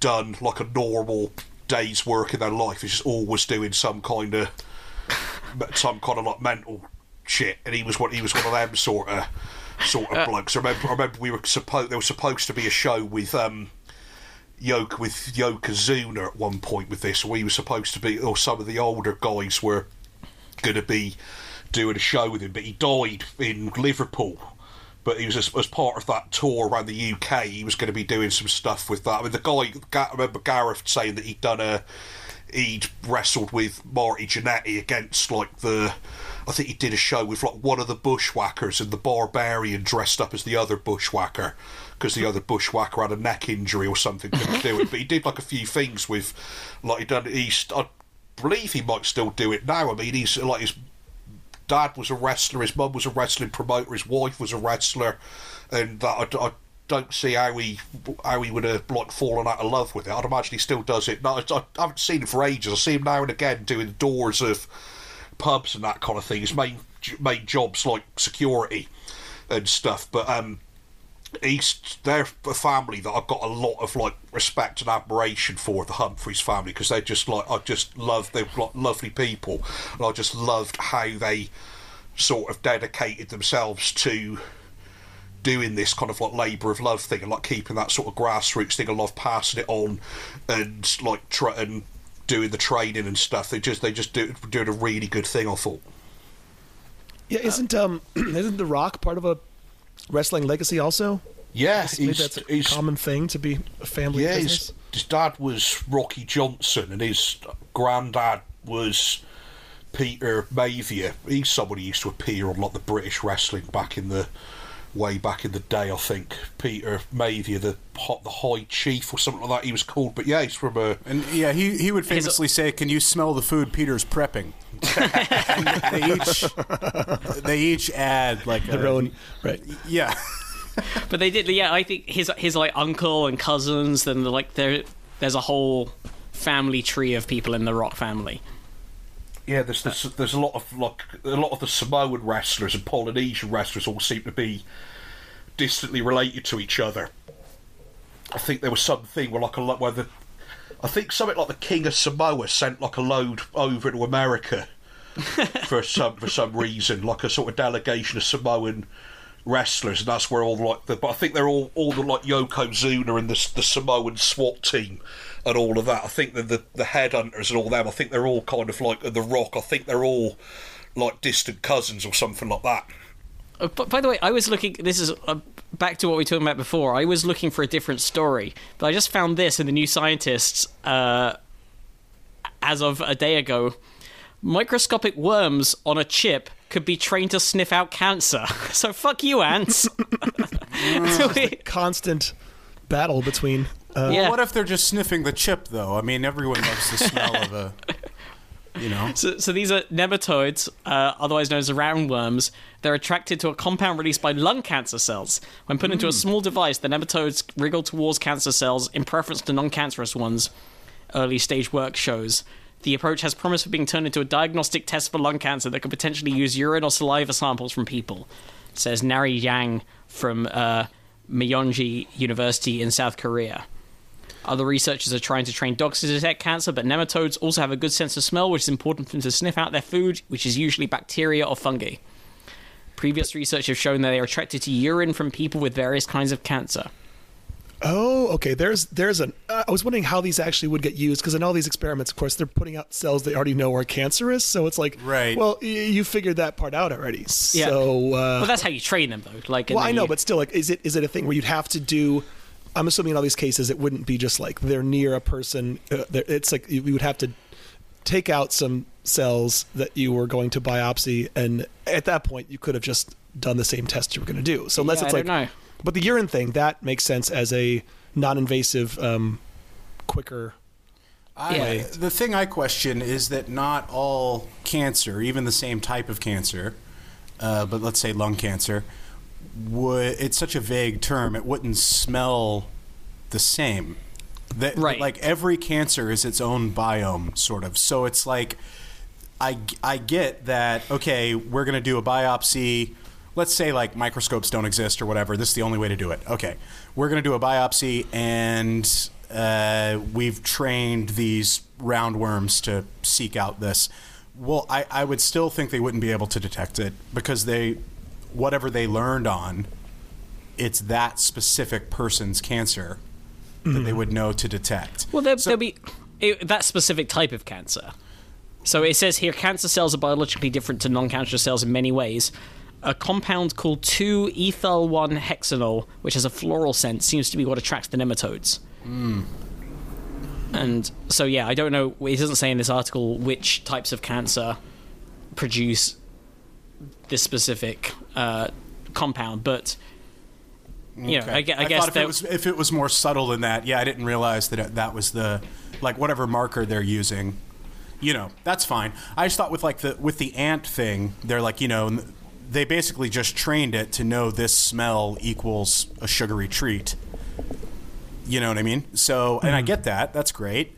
done like a normal day's work in their life. He's just always doing some kind of some kind of like mental shit, and he was what he was one of them sort of sort of blokes. I remember, I remember we were supposed there was supposed to be a show with um Yoke with Yokozuna at one point with this. We were supposed to be, or some of the older guys were going to be doing a show with him, but he died in Liverpool. But he was as, as part of that tour around the UK. He was going to be doing some stuff with that. I mean, the guy, I remember Gareth saying that he'd done a, he'd wrestled with Marty Jannetty against like the, I think he did a show with like one of the bushwhackers and the barbarian dressed up as the other bushwhacker because the other bushwhacker had a neck injury or something couldn't do it. But he did like a few things with, like he done. He's I believe he might still do it now. I mean, he's like his dad was a wrestler, his mum was a wrestling promoter, his wife was a wrestler, and that I, I don't see how he how he would have like fallen out of love with it. I'd imagine he still does it. No, I, I haven't seen him for ages. I see him now and again doing doors of pubs and that kind of thing. His main main jobs like security and stuff, but um. He's they're a family that I've got a lot of like respect and admiration for the Humphreys family because they're just like I just love they're like lovely people and I just loved how they sort of dedicated themselves to doing this kind of like labour of love thing and like keeping that sort of grassroots thing. I love passing it on and like try and doing the training and stuff. They just they just do doing a really good thing. I thought. Yeah, isn't um isn't The Rock part of a wrestling legacy also? Yeah, Maybe he's, that's a he's, common thing to be a family yeah. business. His, his dad was Rocky Johnson and his granddad was Peter Maivia. He's somebody who used to appear on like the British wrestling back in the way back in the day. I think Peter Maivia, the hot the High Chief or something like that. He was called, but yeah, he's from a And yeah, he, he would famously say, "Can you smell the food Peter's prepping?" And they each they each add like Their a, own right. Yeah, but they did yeah i think his his like uncle and cousins then like there there's a whole family tree of people in the rock family Yeah, there's, there's there's a lot of like a lot of the Samoan wrestlers and Polynesian wrestlers all seem to be distantly related to each other. I think there was something where like a lot where the I think something like the King of Samoa sent like a load over to America for some for some reason, like a sort of delegation of Samoan wrestlers, and that's where all like the. But I think they're all all the like Yokozuna and the the Samoan SWAT team and all of that. I think that the the headhunters and all them. I think they're all kind of like the Rock. I think they're all like distant cousins or something like that. Uh, by the way, I was looking. This is uh, back to what we were talking about before. I was looking for a different story, but I just found this in the New Scientists uh, as of a day ago. microscopic worms on a chip could be trained to sniff out cancer. So fuck you, ants. Constant battle between. Uh, Yeah. What if they're just sniffing the chip, though? I mean, everyone loves the smell of a, you know. So, so these are nematodes, uh, otherwise known as roundworms. They're attracted to a compound released by lung cancer cells. When put into a small device, the nematodes wriggle towards cancer cells in preference to non-cancerous ones. Early stage work shows. The approach has promise of being turned into a diagnostic test for lung cancer that could potentially use urine or saliva samples from people. Says Nari Yang from uh, Myongji University in South Korea. Other researchers are trying to train dogs to detect cancer, but nematodes also have a good sense of smell, which is important for them to sniff out their food, which is usually bacteria or fungi. Previous research have shown that they are attracted to urine from people with various kinds of cancer. Oh, okay. There's there's an. Uh, I was wondering how these actually would get used because in all these experiments, of course, they're putting out cells they already know are cancerous. So it's like, Right. Well, y- you figured that part out already. Yeah. So, uh, But that's how you train them, though. Like, well, I know, you- but still, like, is it is it a thing where you'd have to do? I'm assuming in all these cases, it wouldn't be just like they're near a person. Uh, it's like you you would have to take out some cells that you were going to biopsy, and at that point, you could have just done the same test you were going to do. So unless Yeah, it's I like, don't know. but the urine thing that makes sense as a non-invasive, um, quicker. I, Yeah. The thing I question is that not all cancer, even the same type of cancer, uh, but let's say lung cancer, would it's such a vague term. It wouldn't smell the same. That, Right. Like every cancer is its own biome, sort of. So it's like I, I get that, okay, we're going to do a biopsy. Let's say like microscopes don't exist or whatever. This is the only way to do it. Okay. We're going to do a biopsy and uh, we've trained these roundworms to seek out this. Well, I, I would still think they wouldn't be able to detect it because they, whatever they learned on, it's that specific person's cancer that they mm-hmm. would know to detect. Well, there, So- there'll be it, that specific type of cancer. So it says here cancer cells are biologically different to non cancerous cells in many ways. A compound called 2 ethyl 1 hexanol, which has a floral scent, seems to be what attracts the nematodes. Hmm. And so, yeah, I don't know. It doesn't say in this article which types of cancer produce this specific uh, compound, but you know, Okay. I, I guess thought if that it was if it was more subtle than that, yeah, I didn't realize that it, that was the like whatever marker they're using. You know, that's fine. I just thought with like the with the ant thing, they're like you know they basically just trained it to know this smell equals a sugary treat. You know what I mean? So, and I get that. That's great.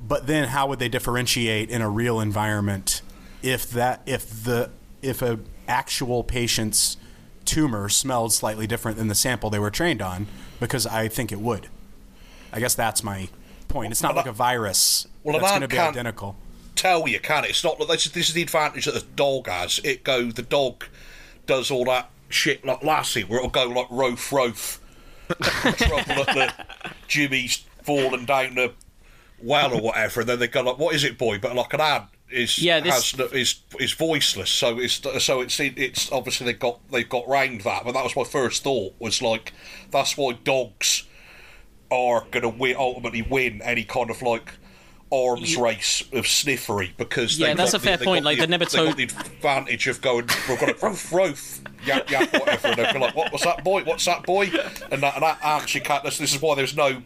But then how would they differentiate in a real environment if that if the if a actual patient's tumor smelled slightly different than the sample they were trained on because I think it would. I guess that's my point. It's not Well, like a virus well, that's going to be can't- identical. tell you, can it? It's not. This is, this is the advantage that the dog has. It go. The dog does all that shit like Lassie, where it'll go like roaf roaf. trouble at the Jimmy's falling down the well or whatever, and then they go like, "What is it, boy?" But like an ant is Yeah, this- has is is voiceless, so it's so it's it's obviously they've got they've got round that. But that was my first thought was like that's why dogs are going to win, ultimately win any kind of like arms race of sniffery because Yeah, that's a fair point, like, the the, nematode- the advantage of going, we've got a roof, roof, yap, yap, whatever, and they'll be like, what, what's that boy? What's that boy? And that, and that actually can't. This, this is why there's no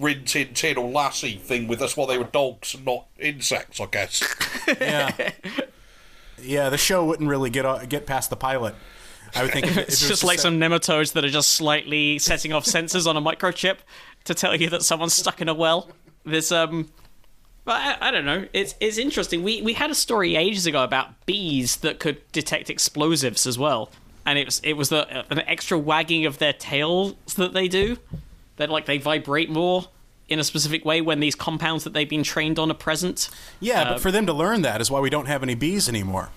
Rin Tin Tin or Lassie thing with. us while they were dogs and not insects, I guess. Yeah. yeah, the show wouldn't really get uh, get past the pilot. I would think if, it- if It's it was just like a- some nematodes that are just slightly setting off sensors on a microchip to tell you that someone's stuck in a well. There's um, but I, I don't know. It's it's interesting. We we had a story ages ago about bees that could detect explosives as well, and it was it was the an extra wagging of their tails that they do. That like they vibrate more in a specific way when these compounds that they've been trained on are present. Yeah, Uh, but for them to learn that is why we don't have any bees anymore.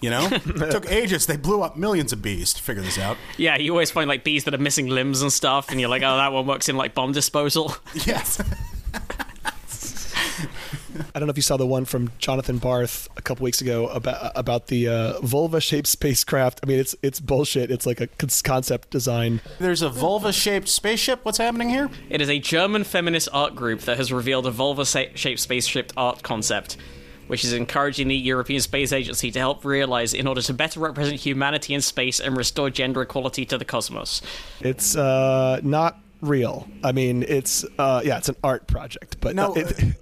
You know, it took ages. They blew up millions of bees to figure this out. Yeah, you always find like bees that are missing limbs and stuff, and you're like, oh, that one works in like bomb disposal. Yes. I don't know if you saw the one from Jonathan Barth a couple weeks ago about about the uh, vulva-shaped spacecraft. I mean, it's it's bullshit. It's like a concept design. There's a vulva-shaped spaceship. What's happening here? It is a German feminist art group that has revealed a vulva-shaped spaceship art concept, which is encouraging the European Space Agency to help realize in order to better represent humanity in space and restore gender equality to the cosmos. It's uh, not real. I mean, it's uh, yeah, it's an art project, but No, it-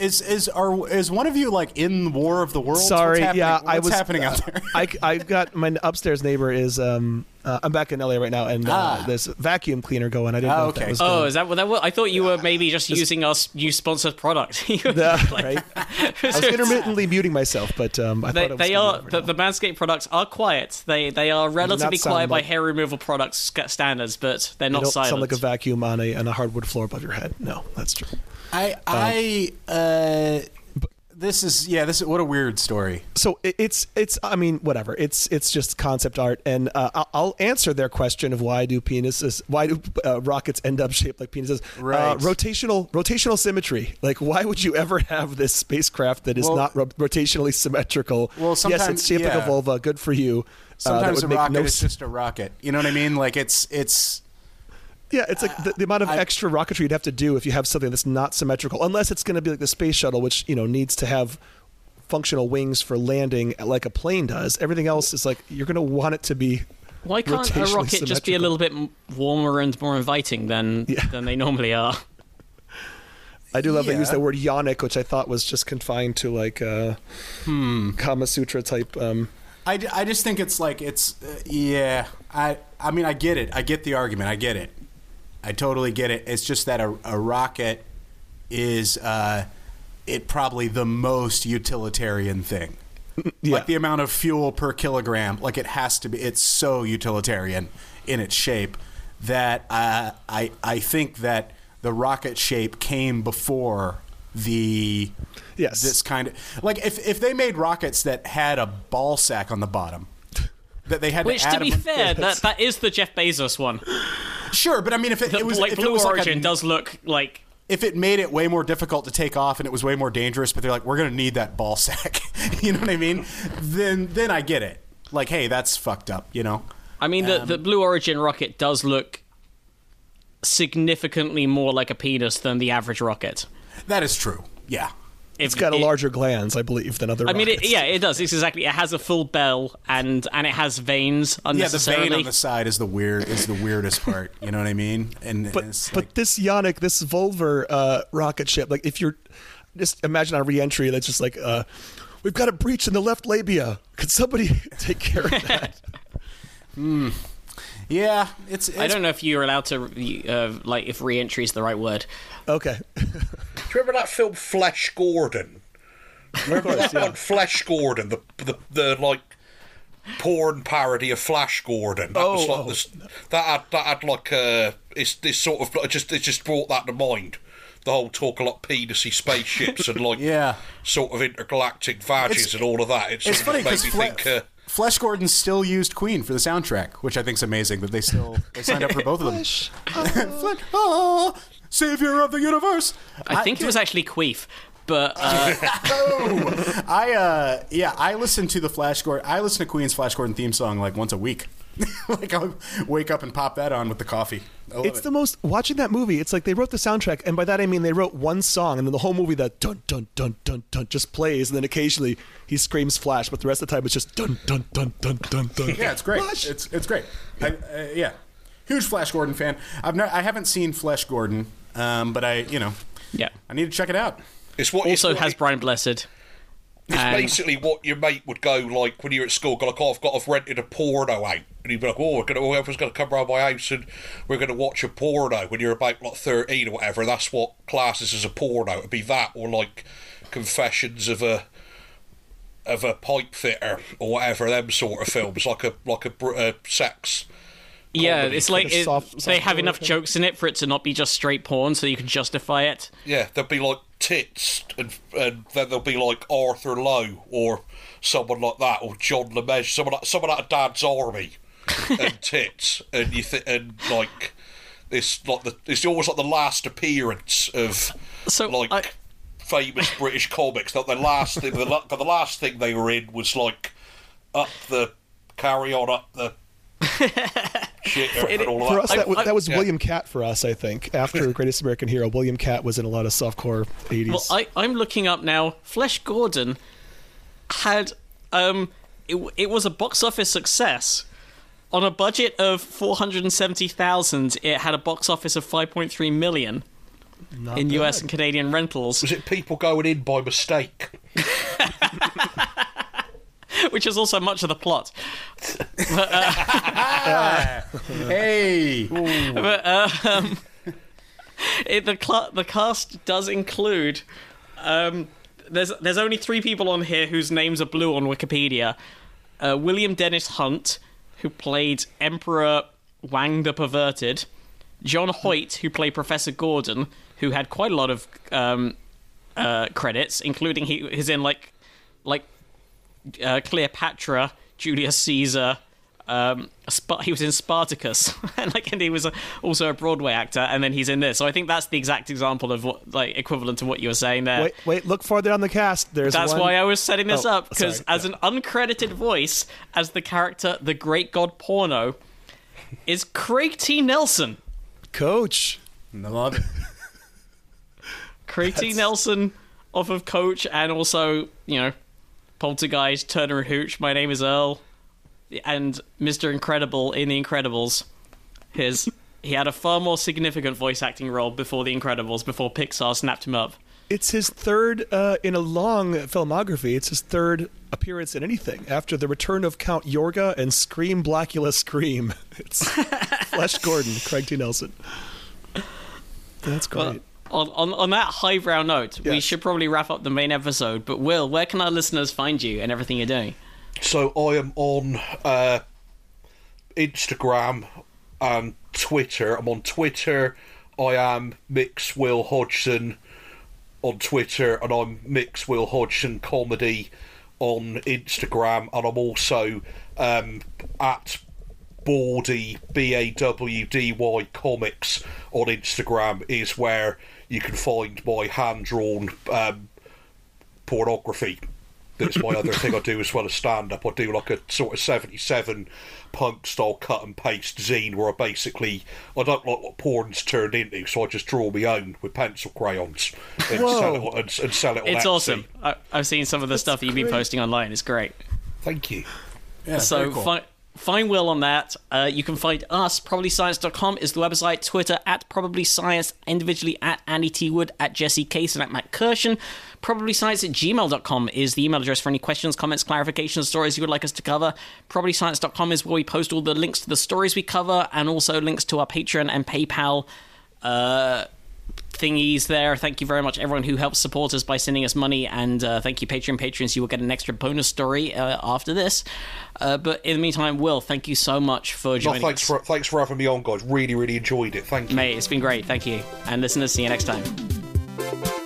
Is is are is one of you like in War of the Worlds? Sorry, What's yeah, What's I was happening out uh, there? I I got my upstairs neighbor is um uh, I'm back in LA right now, and uh, Ah. there's vacuum cleaner going. I didn't Ah, know if that was Oh, gonna- is that what that was? I thought you were maybe just using our new sponsored product. You were Yeah, like- right. I was intermittently muting myself, but um, I They, thought it was they are be the, the Manscaped products are quiet. They they are relatively sound quiet by hair removal products standards, but they're They not don't silent. sound like a vacuum on a on a hardwood floor above your head. No, that's true. I I uh, this is yeah this is what a weird story. so it, it's it's I mean whatever it's it's just concept art and uh, I'll, I'll answer their question of why do penises why do uh, rockets end up shaped like penises uh, Right. rotational rotational symmetry like why would you ever have this spacecraft that is Well- not ro- rotationally symmetrical Well, yes sometimes- it's shaped like yeah. a vulva good for you Uh, that Sometimes would a make rocket no is just a rocket. You know what I mean? Like it's it's yeah it's like the, the amount of I- extra rocketry you'd have to do if you have something that's not symmetrical unless it's going to be like the space shuttle which you know needs to have functional wings for landing like a plane does everything else is like you're going to want it to be Why can't a rocket just be a little bit warmer and more inviting than Yeah. than they normally are? I do love they use Yeah. the word yonic, which I thought was just confined to like uh, Hmm. Kama Sutra type. Um, I, I just think it's like it's uh, yeah I I mean I get it I get the argument I get it I totally get it it's just that a, a rocket is uh, it probably the most utilitarian thing yeah. like the amount of fuel per kilogram like it has to be it's so utilitarian in its shape that uh, I I think that the rocket shape came before the Yes. this kind of like if if they made rockets that had a ball sack on the bottom that they had Which, to add to be fair, that that is the Jeff Bezos one. sure but I mean if it, The it was like if it Blue was like Origin a, does look like if it made it way more difficult to take off and it was way more dangerous but they're like we're gonna need that ball sack. You know what I mean? Then then I get it. Like hey that's fucked up you know? I mean, the, Um, the Blue Origin rocket does look significantly more like a penis than the average rocket. that is true. Yeah it's got a larger glans, I believe, than other. I mean, it, yeah, it does. It's exactly. It has a full bell and and it has veins Yeah, the vein on the side is the weird is the weirdest part. You know what I mean? And But it's but like, this yonic, this Vulva uh, rocket ship, like if you're just imagine on reentry, that's just like uh, we've got a breach in the left labia. Could somebody take care of that? yeah, it's, it's I don't know if you're allowed to, uh, like, if re-entry is the right word. okay. Do you remember that film Flesh Gordon? Remember that one, Flesh Gordon, the, the the like porn parody of Flash Gordon. That was Oh, like oh. this, that had that had like uh it's this sort of it just it just brought that to mind. The whole talk a lot penisy spaceships and like Yeah. sort of intergalactic vages It's- and all of that. It sort It's of funny because made me think. Uh, Flesh Gordon still used Queen for the soundtrack, which I think is amazing that they still they signed up for both of them. Flesh. Flesh, ah, savior of the universe. I think it was actually Queef, but uh, I uh yeah, I listen to the Flash Gordon. I listen to Queen's Flash Gordon theme song like once a week. like I'll wake up and pop that on with the coffee. I It's it. the most watching that movie. It's like they wrote the soundtrack, and by that I mean they wrote one song, and then the whole movie that dun dun dun dun dun just plays, and then occasionally he screams Flash, but the rest of the time it's just dun dun dun dun dun dun. Yeah, it's great. Flash. It's it's great. I, uh, yeah, huge Flash Gordon fan. I've not, I haven't seen Flash Gordon, um, but I you know yeah. I need to check it out. it's what it's Also what has it- Brian Blessed. It's And- basically what your mate would go like when you're at school. Go like, oh, I've got, I've rented a porno out, and he'd be like, oh, we're gonna, oh, everyone's gonna come round my house and we're gonna watch a porno. When you're about like thirteen or whatever, that's what classes as a porno. It'd be that or like Confessions of a of a pipe fitter or whatever. Them sort of films, like a like a br- uh, sex. Yeah, it's like it, soft- they have enough thing. jokes in it for it to not be just straight porn, so you can justify it. Yeah, there'll be like tits, and, and then there'll be like Arthur Lowe or someone like that, or John Le Mesurier, someone like, someone out of Dad's Army, and tits, and you think, and like it's like the it's always like the last appearance of So, like I- famous British comics. That the last thing, the, the last thing they were in was like up the carry on up the shit all For us, that. that, was, I- that was. William Katt for us, I think. After Greatest American Hero, William Katt was in a lot of softcore 80s. Well, I, I'm looking up now. Flesh Gordon had um, it, it was a box office success. On a budget of four hundred and seventy thousand, it had a box office of five point three million Not in US and Canadian rentals, Was it people going in by mistake? which is also much of the plot. Hey, But um, it, the cl- the cast does include. Um, there's there's only three people on here whose names are blue on Wikipedia. Uh, William Dennis Hunt, who played Emperor Wang the Perverted. John Hoyt, who played Professor Gordon, who had quite a lot of um, uh, credits, including he is in like like uh, Cleopatra, Julius Caesar. Um, he was in Spartacus, and like, and he was a, also a Broadway actor, and then he's in this. So I think that's the exact example of what, like, equivalent to what you were saying there. Wait, wait, look farther down the cast. There's That's one- why I was setting this Oh, up because as yeah. an uncredited voice, as the character the Great God Porno, is Craig T. Nelson. Coach. I love it. Craig T. Nelson off of Coach and also, you know, Poltergeist, Turner and Hooch, My Name is Earl, and Mr. Incredible in The Incredibles. His he had a far more significant voice acting role before The Incredibles, before Pixar snapped him up. It's his third uh, in a long filmography. It's his third appearance in anything after the return of Count Yorga and Scream Blackula Scream. It's Flesh Gordon, Craig T. Nelson. That's great. On, on, on that highbrow note, we should probably wrap up the main episode. But Will, where can our listeners find you and everything you're doing? So I am on uh, Instagram and Twitter. I'm on Twitter. I am Mix Will Hodgson on Twitter, and I'm Mix Will Hodgson Comedy on Instagram, and I'm also um, at Bawdy B A W D Y Comics on Instagram is where you can find my hand drawn um, pornography. That's my other thing I do as well as stand up. I do like a sort of 77 punk style cut and paste zine where I basically, I don't like what porn's turned into, so I just draw my own with pencil crayons and, sell it, on- and, and sell it on It's Etsy. awesome. I, I've seen some of the stuff that you've been great. posting online. It's great. Thank you. Yeah, so very cool. fi- find Will on that. Uh, you can find us. Probablyscience.com is the website. Twitter at Probably Science. Individually at Andy T. Wood, at Jesse Case, and at Matt Kirshen. Probablyscience at gmail.com is the email address for any questions, comments, clarifications, stories you would like us to cover. Probablyscience.com is where we post all the links to the stories we cover and also links to our Patreon and PayPal uh, thingies there. Thank you very much, everyone who helps support us by sending us money, and uh, thank you, Patreon patrons. You will get an extra bonus story uh, after this. Uh, but in the meantime, Will, thank you so much for No, joining thanks us. for thanks for having me on, guys. Really, really enjoyed it. Thank you. Mate, it's been great. Thank you. And listeners, see you next time.